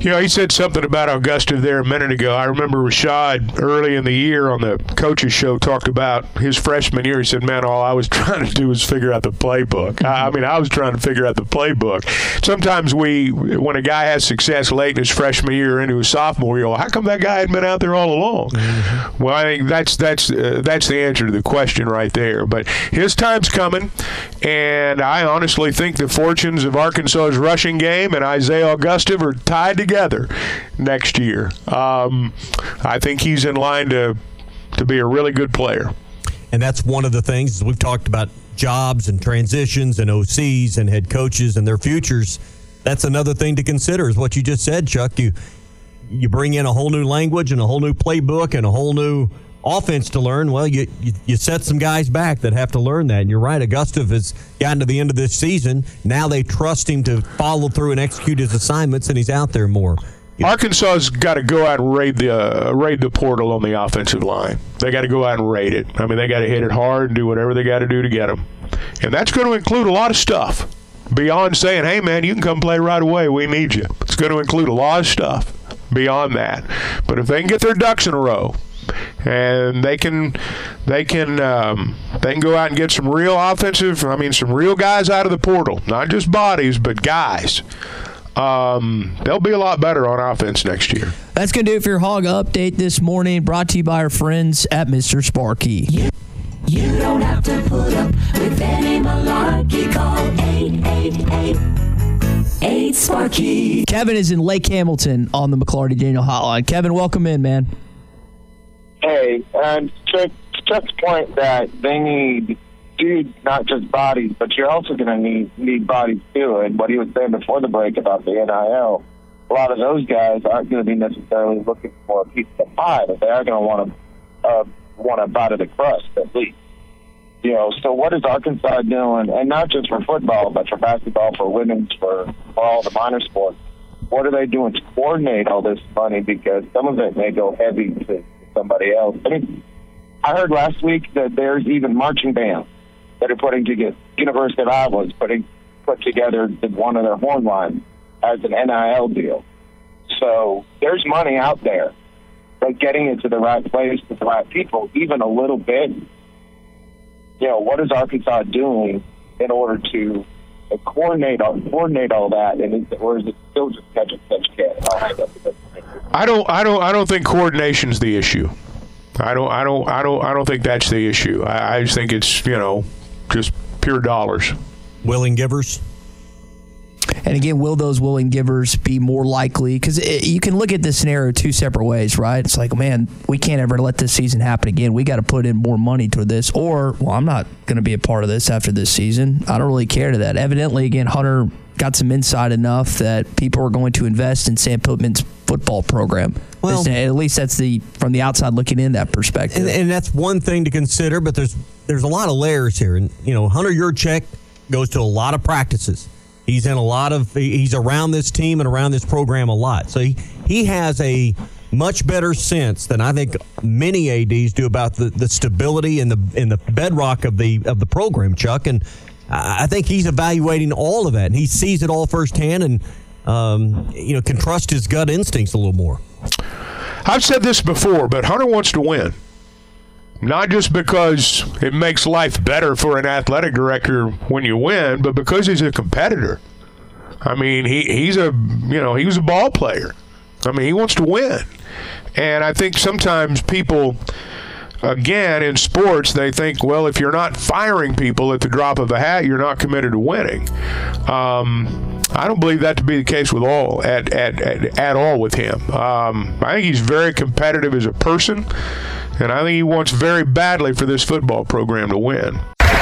You know, he said something about Augustave there a minute ago. I remember Rashod early in the year on the coaches show talked about his freshman year. He said, "Man, all I was trying to do was figure out the playbook. I, I mean, I was trying to figure out the playbook. Sometimes we, when a guy has success late in his freshman year into his sophomore year, well, how come that guy hadn't been out there all along? Mm-hmm. Well, I think that's that's uh, that's the answer to the question right there. But his time's coming, and I honestly think the fortunes of Arkansas's rushing game and Isaiah Augustave are tied together next year. Um, I think he's in line to to be a really good player. And that's one of the things we've talked about jobs and transitions and OCs and head coaches and their futures. That's another thing to consider is what you just said, Chuck. You you bring in a whole new language and a whole new playbook and a whole new offense to learn. Well, you, you, you set some guys back that have to learn that. And you're right, Augustave has gotten to the end of this season. Now they trust him to follow through and execute his assignments, and he's out there more. Arkansas's got to go out and raid the uh, raid the portal on the offensive line. They got to go out and raid it. I mean, they got to hit it hard and do whatever they got to do to get them, and that's going to include a lot of stuff beyond saying, "Hey, man, you can come play right away. We need you." It's going to include a lot of stuff beyond that. But if they can get their ducks in a row, and they can they can um, they can go out and get some real offensive. I mean, some real guys out of the portal, not just bodies, but guys. Um, they'll be a lot better on offense next year. That's going to do it for your Hog Update this morning, brought to you by our friends at Mr. Sparky. You, you don't have to put up with any malarkey. Call 888 Sparky. Kevin is in Lake Hamilton on the McLarty Daniel Hotline. Kevin, welcome in, man. Hey, and to Chuck's point that they need dude, not just bodies, but you're also going to need need bodies too. And what he was saying before the break about the NIL, a lot of those guys aren't going to be necessarily looking for a piece of pie, but they are going to want to uh, want a bite of the crust at least. You know, so what is Arkansas doing? And not just for football, but for basketball, for women's, for, for all the minor sports. What are they doing to coordinate all this money? Because some of it may go heavy to somebody else. I mean, I heard last week that there's even marching bands that are putting together. University of Iowa is putting put together one of their horn lines as an NIL deal. So there's money out there, but getting it to the right place with the right people, even a little bit. You know, what is Arkansas doing in order to coordinate all, coordinate all that, and is, or is it still just catch and catch cat? I don't, I don't, I don't think coordination's the issue. I don't, I don't, I don't, I don't think that's the issue. I, I just think it's you know just pure dollars. Willing givers. And again, will those willing givers be more likely? Because eh, you can look at this scenario two separate ways, right? It's like, man, we can't ever let this season happen again. We got to put in more money to this. Or, well, I'm not going to be a part of this after this season. I don't really care to that. Evidently, again, Hunter got some insight enough that people are going to invest in Sam Pittman's football program Well, at least that's the from the outside looking in that perspective. And, and that's one thing to consider, but there's there's a lot of layers here. And you know, Hunter Yurachek goes to a lot of practices. He's in a lot of he's around this team and around this program a lot. So he, he has a much better sense than I think many ads do about the, the stability and the and the bedrock of the of the program, Chuck. And I think he's evaluating all of that, and he sees it all firsthand, and um, you know can trust his gut instincts a little more. I've said this before, but Hunter wants to win. Not just because it makes life better for an athletic director when you win, but because he's a competitor. I mean, he, he's a you know he was a ball player. I mean, he wants to win, and I think sometimes people, again, in sports, they think, well, if you're not firing people at the drop of a hat, you're not committed to winning. Um, I don't believe that to be the case with all at at, at, at all with him. Um, I think he's very competitive as a person, and I think he wants very badly for this football program to win.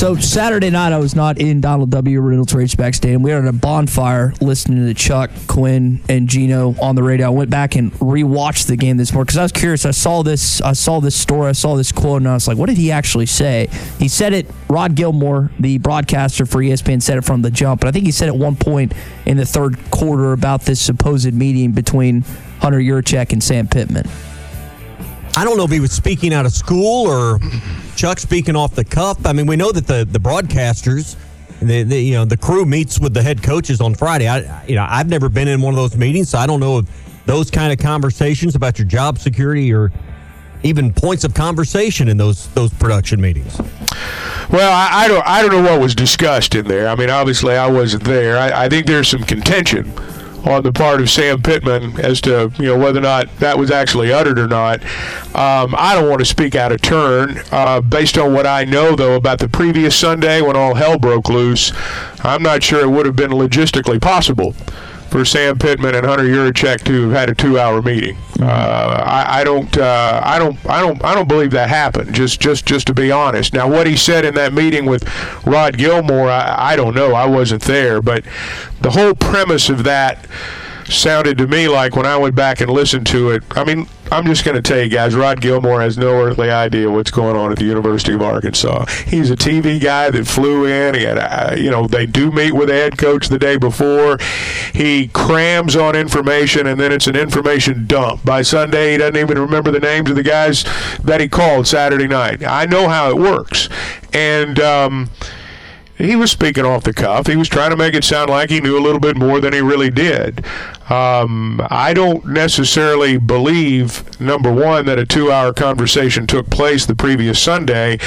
So Saturday night, I was not in Donald W. Reynolds Razorback Stadium. We were at a bonfire listening to Chuck, Quinn, and Gino on the radio. I went back and rewatched the game this morning because I was curious. I saw this, I saw this story, I saw this quote, and I was like, "What did he actually say?" He said it. Rod Gilmore, the broadcaster for ESPN, said it from the jump. But I think he said at one point in the third quarter about this supposed meeting between Hunter Yurachek and Sam Pittman. I don't know if he was speaking out of school or Chuck speaking off the cuff. I mean, we know that the the broadcasters, the, the you know the crew meets with the head coaches on Friday. I you know I've never been in one of those meetings, so I don't know if those kind of conversations about your job security or even points of conversation in those those production meetings. Well, I, I don't I don't know what was discussed in there. I mean, obviously I wasn't there. I, I think there's some contention on the part of Sam Pittman as to you know whether or not that was actually uttered or not. Um, I don't want to speak out of turn. Uh, based on what I know though about the previous Sunday when all hell broke loose, I'm not sure it would have been logistically possible for Sam Pittman and Hunter Yurachek to have had a two-hour meeting. Uh, I, I don't, uh, I don't, I don't, I don't believe that happened. Just, just, just to be honest. Now, what he said in that meeting with Rod Gilmore, I, I don't know. I wasn't there, but the whole premise of that sounded to me like when I went back and listened to it. I mean, I'm just going to tell you guys, Rod Gilmore has no earthly idea what's going on at the University of Arkansas. He's a TV guy that flew in. He had, a, you know, they do meet with the head coach the day before. He crams on information, and then it's an information dump. By Sunday, he doesn't even remember the names of the guys that he called Saturday night. I know how it works, and. Um, he was speaking off the cuff. He was trying to make it sound like he knew a little bit more than he really did. Um, I don't necessarily believe, number one, that a two hour conversation took place the previous Sunday,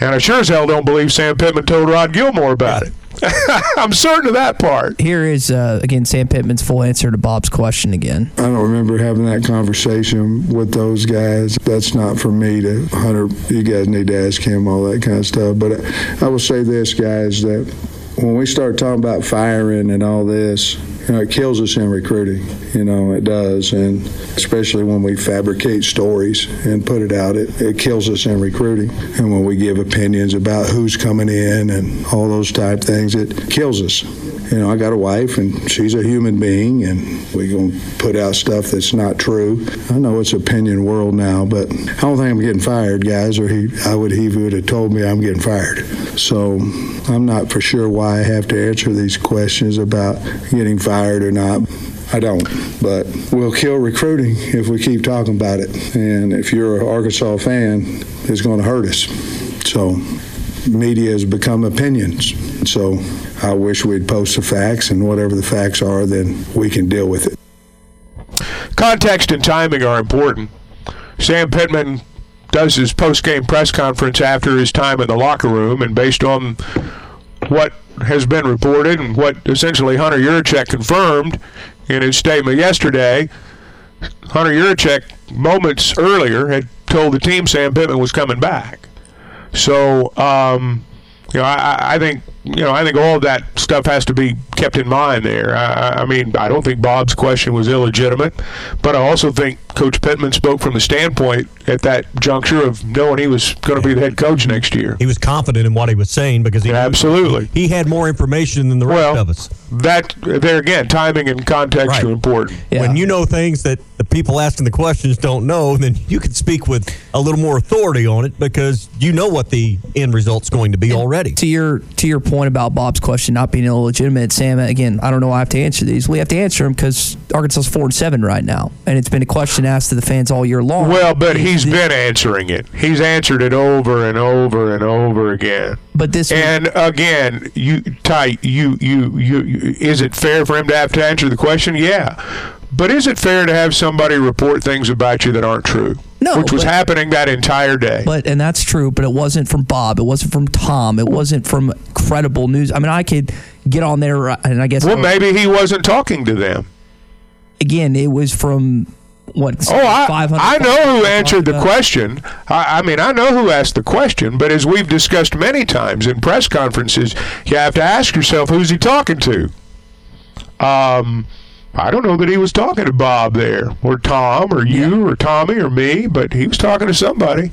and I sure as hell don't believe Sam Pittman told Rod Gilmore about it. I'm certain of that part. Here is uh, again Sam Pittman's full answer to Bob's question again. I don't remember having that conversation with those guys. That's not for me to, Hunter, you guys need to ask him all that kind of stuff. But I will say this, guys, that when we start talking about firing and all this, you know, it kills us in recruiting. You know, it does. And especially when we fabricate stories and put it out, it, it kills us in recruiting. And when we give opinions about who's coming in and all those type things, it kills us. You know, I got a wife and she's a human being, and we're going to put out stuff that's not true. I know it's opinion world now, but I don't think I'm getting fired, guys, or he, I would, he would have told me I'm getting fired. So I'm not for sure why I have to answer these questions about getting fired or not. I don't, but we'll kill recruiting if we keep talking about it. And if you're an Arkansas fan, it's going to hurt us. So, media has become opinions. So, I wish we'd post the facts, and whatever the facts are, then we can deal with it. Context and timing are important. Sam Pittman does his post-game press conference after his time in the locker room, and based on what has been reported and what essentially Hunter Yurachek confirmed in his statement yesterday, Hunter Yurachek moments earlier had told the team Sam Pittman was coming back. So, um, you know, I, I think you know, I think all of that stuff has to be kept in mind there. I, I mean, I don't think Bob's question was illegitimate, but I also think Coach Pittman spoke from the standpoint at that juncture of knowing he was going to be the head coach next year. He was confident in what he was saying because he absolutely he had more information than the rest well, of us. That there again, timing and context Right. are important. When you know things that the people asking the questions don't know, then you can speak with a little more authority on it because you know what the end result's going to be already. To your to your point about Bob's question not being illegitimate, Sam. Again, I don't know. why I have to answer these. We have to answer them because Arkansas's four and seven right now, and it's been a question asked to the fans all year long. Well, but he's been answering it. He's answered it over and over and over again. But this and again, you Ty, you, you you you is it fair for him to have to answer the question? Yeah. But is it fair to have somebody report things about you that aren't true? No, which was but- happening that entire day. But and that's true, but it wasn't from Bob. It wasn't from Tom. It wasn't from credible news. I mean, I could get on there uh, and I guess well, maybe he wasn't talking to them. again, it was from what? Oh, I, I know who answered the question. I, I mean, I know who asked the question, but as we've discussed many times in press conferences, you have to ask yourself, who's he talking to? Um, I don't know that he was talking to Bob there, or Tom, or you, or Tommy, or me, but he was talking to somebody.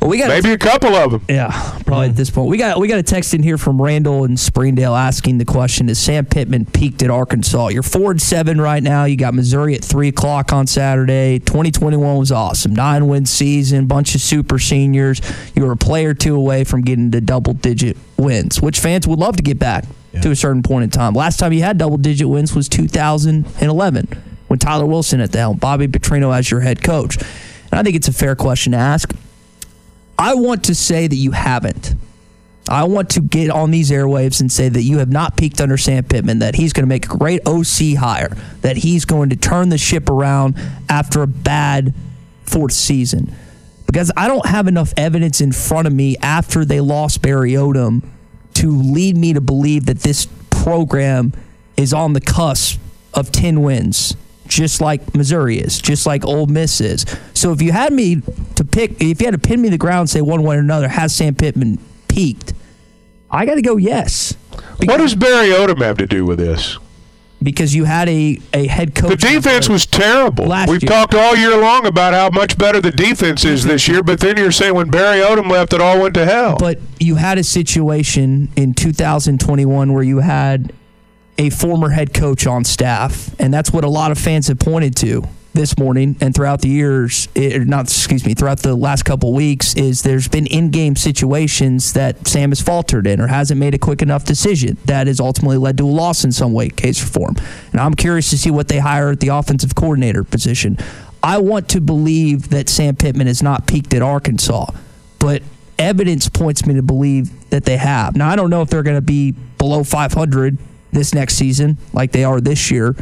Well, we got maybe a couple of them. Yeah, probably at this point. We got we got a text in here from Randall and Springdale asking the question: Is Sam Pittman peaked at Arkansas? You're four and seven right now. You got Missouri at three o'clock on Saturday. 2021 was awesome, nine win season, bunch of super seniors. You were a player two away from getting to double digit wins, which fans would love to get back to a certain point in time. Last time he had double digit wins was 2011 when Tyler Wilson at the helm, Bobby Petrino as your head coach. And I think it's a fair question to ask. I want to say that you haven't. I want to get on these airwaves and say that you have not peaked under Sam Pittman, that he's going to make a great OC hire, that he's going to turn the ship around after a bad fourth season. Because I don't have enough evidence in front of me after they lost Barry Odom to lead me to believe that this program is on the cusp of 10 wins, just like Missouri is, just like Ole Miss is. So if you had me to pick, if you had to pin me to the ground say one way or another, has Sam Pittman peaked? I got to go yes. what does Barry Odom have to do with this? Because you had a, a head coach. The defense was terrible. Last We've year. talked all year long about how much better the defense is this year, but then you're saying when Barry Odom left, it all went to hell. But you had a situation in 2021 where you had a former head coach on staff, and that's what a lot of fans have pointed to this morning and throughout the years, it, not excuse me, throughout the last couple weeks, is there's been in-game situations that Sam has faltered in or hasn't made a quick enough decision that has ultimately led to a loss in some way, case reform. And I'm curious to see what they hire at the offensive coordinator position. I want to believe that Sam Pittman has not peaked at Arkansas, but evidence points me to believe that they have. Now, I don't know if they're going to be below 500 this next season like they are this year,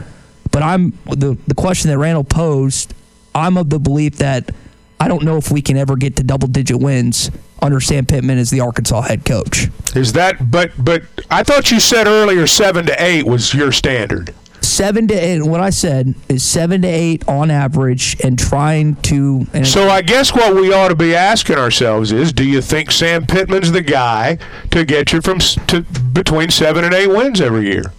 but I'm the the question that Randall posed. I'm of the belief that I don't know if we can ever get to double digit wins under Sam Pittman as the Arkansas head coach. Is that but but I thought you said earlier seven to eight was your standard. Seven to eight. What I said is seven to eight on average, and trying to. And So I guess what we ought to be asking ourselves is, do you think Sam Pittman's the guy to get you from to between seven and eight wins every year?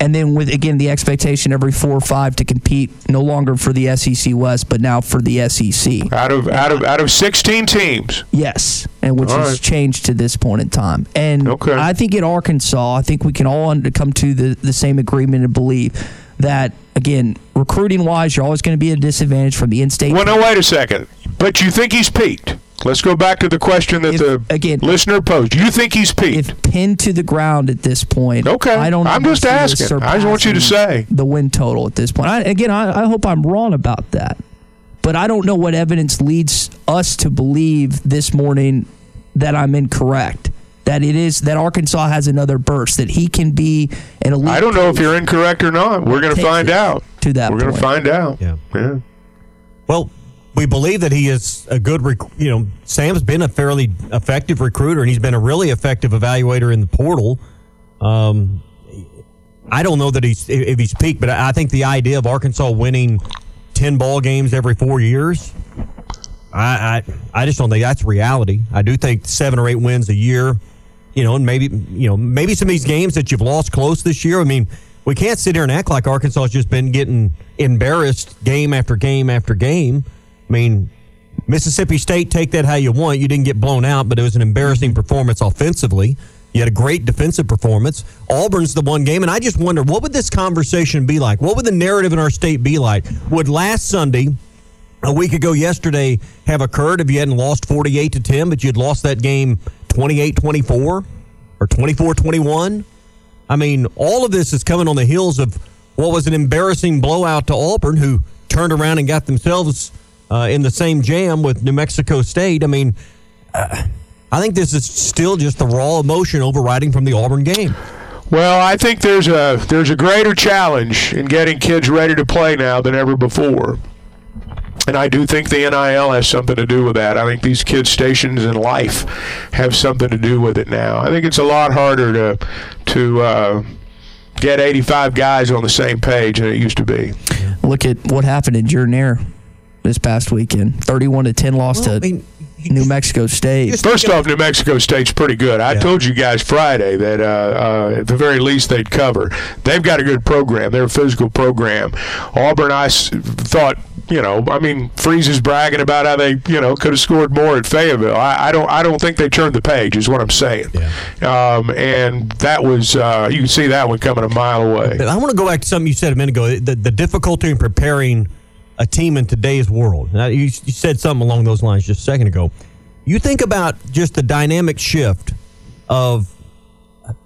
And then with again the expectation every four or five to compete no longer for the SEC West, but now for the SEC. Out of out of out of sixteen teams. Yes, and which All has right. changed to this point in time. And I think at Arkansas, I think we can all under- come to the, the same agreement and believe that again, recruiting wise, you're always going to be at a disadvantage from the in-state. Well, no, wait a second. But you think he's peaked? Let's go back to the question that the again, listener posed. You think he's peaked? If pinned to the ground at this point, Okay. I don't. I'm just if he is asking. I just want you to say. the win total at this point. I, again, I, I hope I'm wrong about that, but I don't know what evidence leads us to believe this morning that I'm incorrect. That it is that Arkansas has another burst. That he can be an elite. I don't know if you're incorrect or not. We're going to find out. to that We're going to find out. Yeah. Yeah. Well, we believe that he is a good, rec- you know, Sam's been a fairly effective recruiter and he's been a really effective evaluator in the portal. Um, I don't know that he's if he's peaked, but I think the idea of Arkansas winning ten ball games every four years, I I, I just don't think that's reality. I do think seven or eight wins a year, you know, and maybe you know maybe some of these games that you've lost close this year. I mean, we can't sit here and act like Arkansas has just been getting embarrassed game after game after game. I mean, Mississippi State, take that how you want. You didn't get blown out, but it was an embarrassing performance offensively. You had a great defensive performance. Auburn's the one game, and I just wonder what would this conversation be like? What would the narrative in our state be like? Would last Sunday, a week ago yesterday, have occurred if you hadn't lost 48 to 10, but you'd lost that game 28 24 or 24 21? I mean, all of this is coming on the heels of what was an embarrassing blowout to Auburn, who turned around and got themselves uh, in the same jam with New Mexico State. I mean, uh, I think this is still just the raw emotion overriding from the Auburn game. Well, I think there's a there's a greater challenge in getting kids ready to play now than ever before. And I do think the NIL has something to do with that. I think these kids' stations in life have something to do with it now. I think it's a lot harder to to uh, get 85 guys on the same page than it used to be. Look at what happened in Jordan this past weekend. Thirty-one to ten loss to New Mexico State. First off, New Mexico State's pretty good. I told you guys Friday that uh, uh, at the very least they'd cover. They've got a good program. They're a physical program. Auburn, I s- thought, you know, I mean, Freeze is bragging about how they, you know, could have scored more at Fayetteville. I, I don't, I don't think they turned the page. Is what I'm saying. Um, and that was, uh, you can see that one coming a mile away. But I want to go back to something you said a minute ago the, the difficulty in preparing a team in today's world. Now, you, you said something along those lines just a second ago. You think about just the dynamic shift of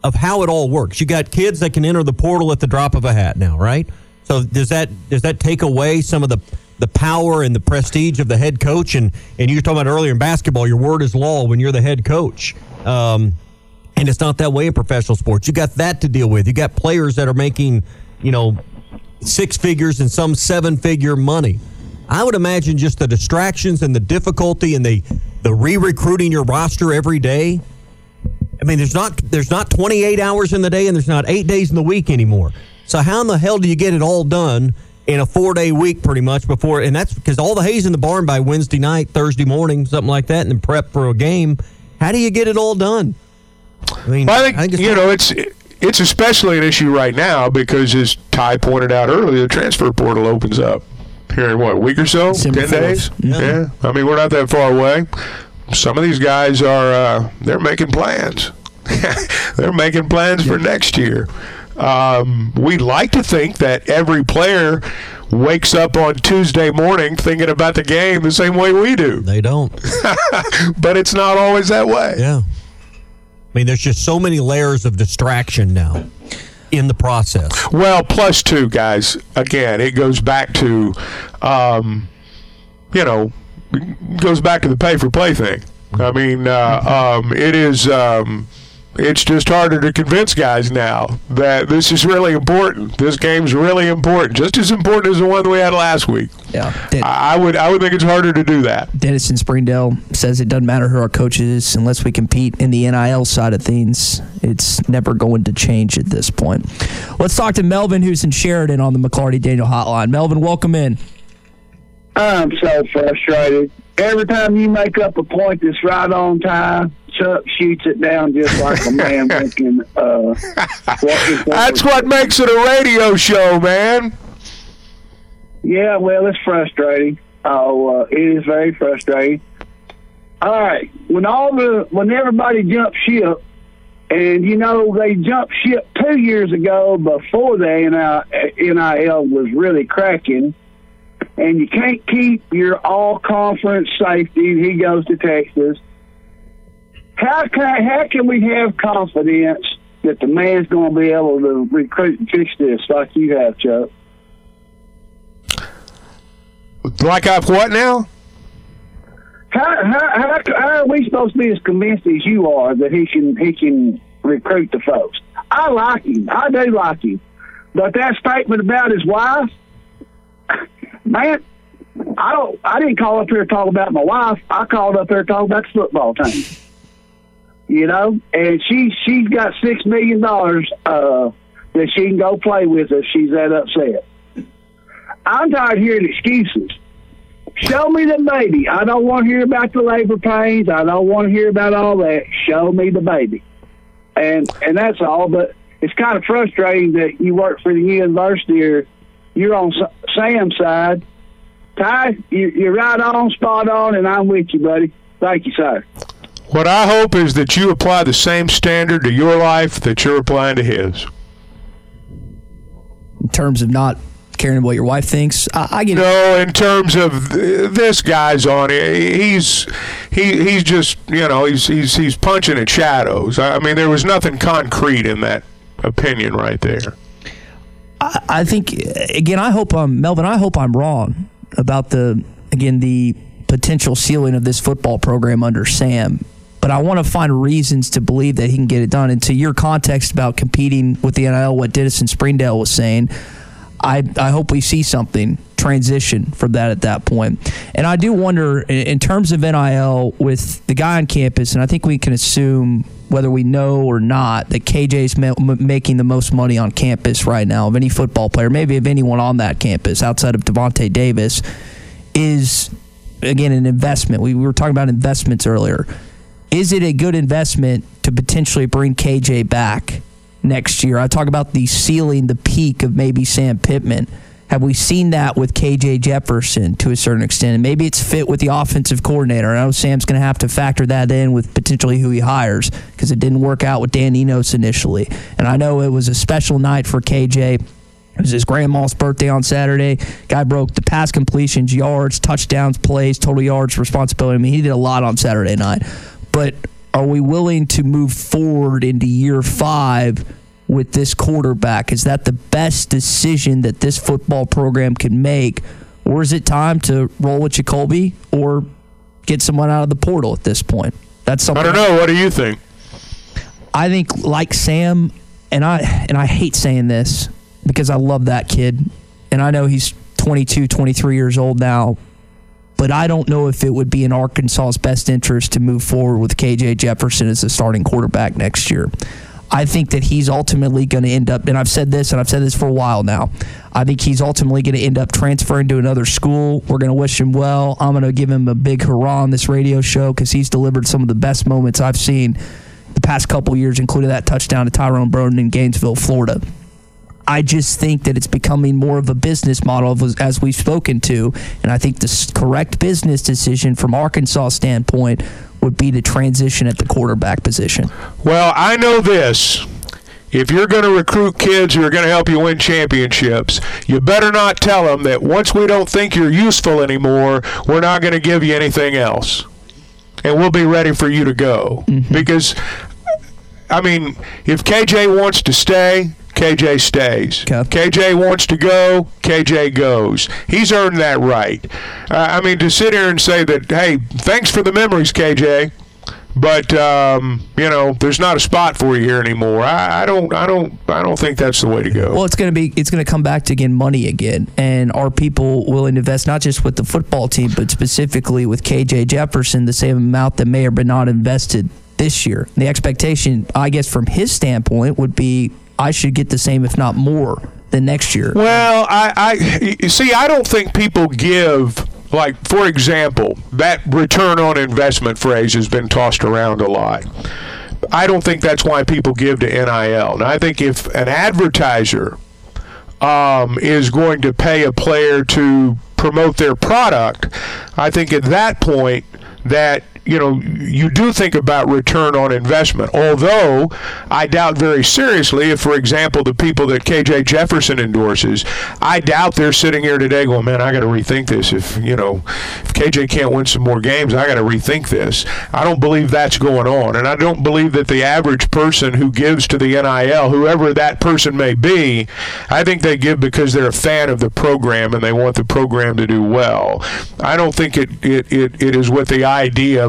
of how it all works. You got kids that can enter the portal at the drop of a hat now, right? So does that does that take away some of the the power and the prestige of the head coach? And and you were talking about earlier in basketball, your word is law when you're the head coach. Um, and it's not that way in professional sports. You got that to deal with. You got players that are making, you know, six figures and some seven figure money. I would imagine just the distractions and the difficulty and the the re-recruiting your roster every day. I mean, there's not there's not 28 hours in the day and there's not eight days in the week anymore. So how in the hell do you get it all done in a four day week, pretty much before? And that's because all the hay's in the barn by Wednesday night, Thursday morning, something like that, and then prep for a game. How do you get it all done? I mean, Well, I think, you know it's it's especially an issue right now because, as Ty pointed out earlier, the transfer portal opens up here in what a week or so, December ten 4th. days. Yeah. I mean we're not that far away. Some of these guys are uh, they're making plans. they're making plans for next year. Um, we'd like to think that every player wakes up on Tuesday morning thinking about the game the same way we do. They don't. but it's not always that way. Yeah. I mean, there's just so many layers of distraction now in the process. Well, plus two guys. Again, it goes back to, um, you know, goes back to the pay for play thing. I mean, uh, um, it is. Um, it's just harder to convince guys now that this is really important. This game's really important, just as important as the one we had last week. Yeah, I I would. I would think it's harder to do that. Dennis in Springdale says it doesn't matter who our coach is unless we compete in the NIL side of things. It's never going to change at this point. Let's talk to Melvin, who's in Sheridan on the McLarty Daniel hotline. Melvin, welcome in. I'm so frustrated. Every time you make up a point that's right on time, Chuck shoots it down just like a man thinking, uh, what That's what makes it a radio show, man. Yeah, well, it's frustrating. Oh, uh, it is very frustrating. All right, when all the when everybody jumped ship, and you know they jumped ship two years ago before the NIL was really cracking. and you can't keep your all conference safety. He goes to Texas. How can how can we have confidence that the man's going to be able to recruit and fix this like you have, Chuck? Like I've what now? How, how, how, how are we supposed to be as convinced as you are that he can he can recruit the folks? I like him. I do like him. But that statement about his wife, man, I don't. I didn't call up here to talk about my wife. I called up here to talk about the football team. You know, and she she's got six million dollars uh, that she can go play with if she's that upset. I'm tired of hearing excuses. Show me the baby. I don't want to hear about the labor pains. I don't want to hear about all that. Show me the baby, and and that's all. But it's kind of frustrating that you work for the university or you're on Sam's side. Ty, you're right on, spot on, and I'm with you, buddy. Thank you, sir. What I hope is that you apply the same standard to your life that you're applying to his. in terms of not caring what your wife thinks. I, I get No, in terms of th- this guy's on it, he's he he's just you know he's he's he's punching at shadows. I I mean, there was nothing concrete in that opinion right there. I, I think again. I hope I'm Melvin. I hope I'm wrong about the again the potential ceiling of this football program under Sam. But I want to find reasons to believe that he can get it done. And to your context about competing with the NIL, what Dennis and Springdale was saying, I, I hope we see something transition from that at that point. And I do wonder, in, terms of NIL, with the guy on campus, and I think we can assume, whether we know or not, that KJ's ma- making the most money on campus right now of any football player, maybe of anyone on that campus outside of Davonte Davis, is, again, an investment. We, we were talking about investments earlier. Is it a good investment to potentially bring KJ back next year? I talk about the ceiling, the peak of maybe Sam Pittman. Have we seen that with KJ Jefferson to a certain extent? And maybe it's fit with the offensive coordinator. I know Sam's going to have to factor that in with potentially who he hires because it didn't work out with Dan Enos initially. And I know it was a special night for KJ. It was his grandma's birthday on Saturday. Guy broke the pass completions, yards, touchdowns, plays, total yards, responsibility. I mean, he did a lot on Saturday night. But are we willing to move forward into year five with this quarterback? Is that the best decision that this football program can make? Or is it time to roll with Jacolby or get someone out of the portal at this point? That's something I don't know. What do you think? I think like Sam and I and I hate saying this because I love that kid and I know he's 22, 23 years old now. But I don't know if it would be in Arkansas's best interest to move forward with KJ Jefferson as the starting quarterback next year. I think that he's ultimately going to end up, and I've said this, and I've said this for a while now. I think he's ultimately going to end up transferring to another school. We're going to wish him well. I'm going to give him a big hurrah on this radio show because he's delivered some of the best moments I've seen the past couple years, including that touchdown to Tyrone Broden in Gainesville, Florida. I just think that it's becoming more of a business model as we've spoken to, and I think the correct business decision from Arkansas standpoint would be to transition at the quarterback position. Well, I know this. If you're going to recruit kids who are going to help you win championships, you better not tell them that once we don't think you're useful anymore, we're not going to give you anything else. And we'll be ready for you to go. Mm-hmm. Because, I mean, if KJ wants to stay, KJ stays. KJ wants to go, KJ goes. He's earned that right. Uh, I mean, to sit here and say that, hey, thanks for the memories, KJ, but um, you know, there's not a spot for you here anymore. I, I don't, I don't, I don't think that's the way to go. Well, it's going to be it's going to come back to again money again, and are people willing to invest not just with the football team, but specifically with KJ Jefferson the same amount that may or may not invested this year? The expectation, I guess, from his standpoint, would be I should get the same, if not more, than next year. Well, I, I see. I don't think people give like, for example, that return on investment phrase has been tossed around a lot. I don't think that's why people give to NIL. Now, I think if an advertiser um, is going to pay a player to promote their product, I think at that point that you know, you do think about return on investment. Although I doubt very seriously if, for example, the people that KJ Jefferson endorses, I doubt they're sitting here today going, man, I got to rethink this. If, you know, if KJ can't win some more games, I got to rethink this. I don't believe that's going on. And I don't believe that the average person who gives to the NIL, whoever that person may be, I think they give because they're a fan of the program and they want the program to do well. I don't think it, it, it, it is with the idea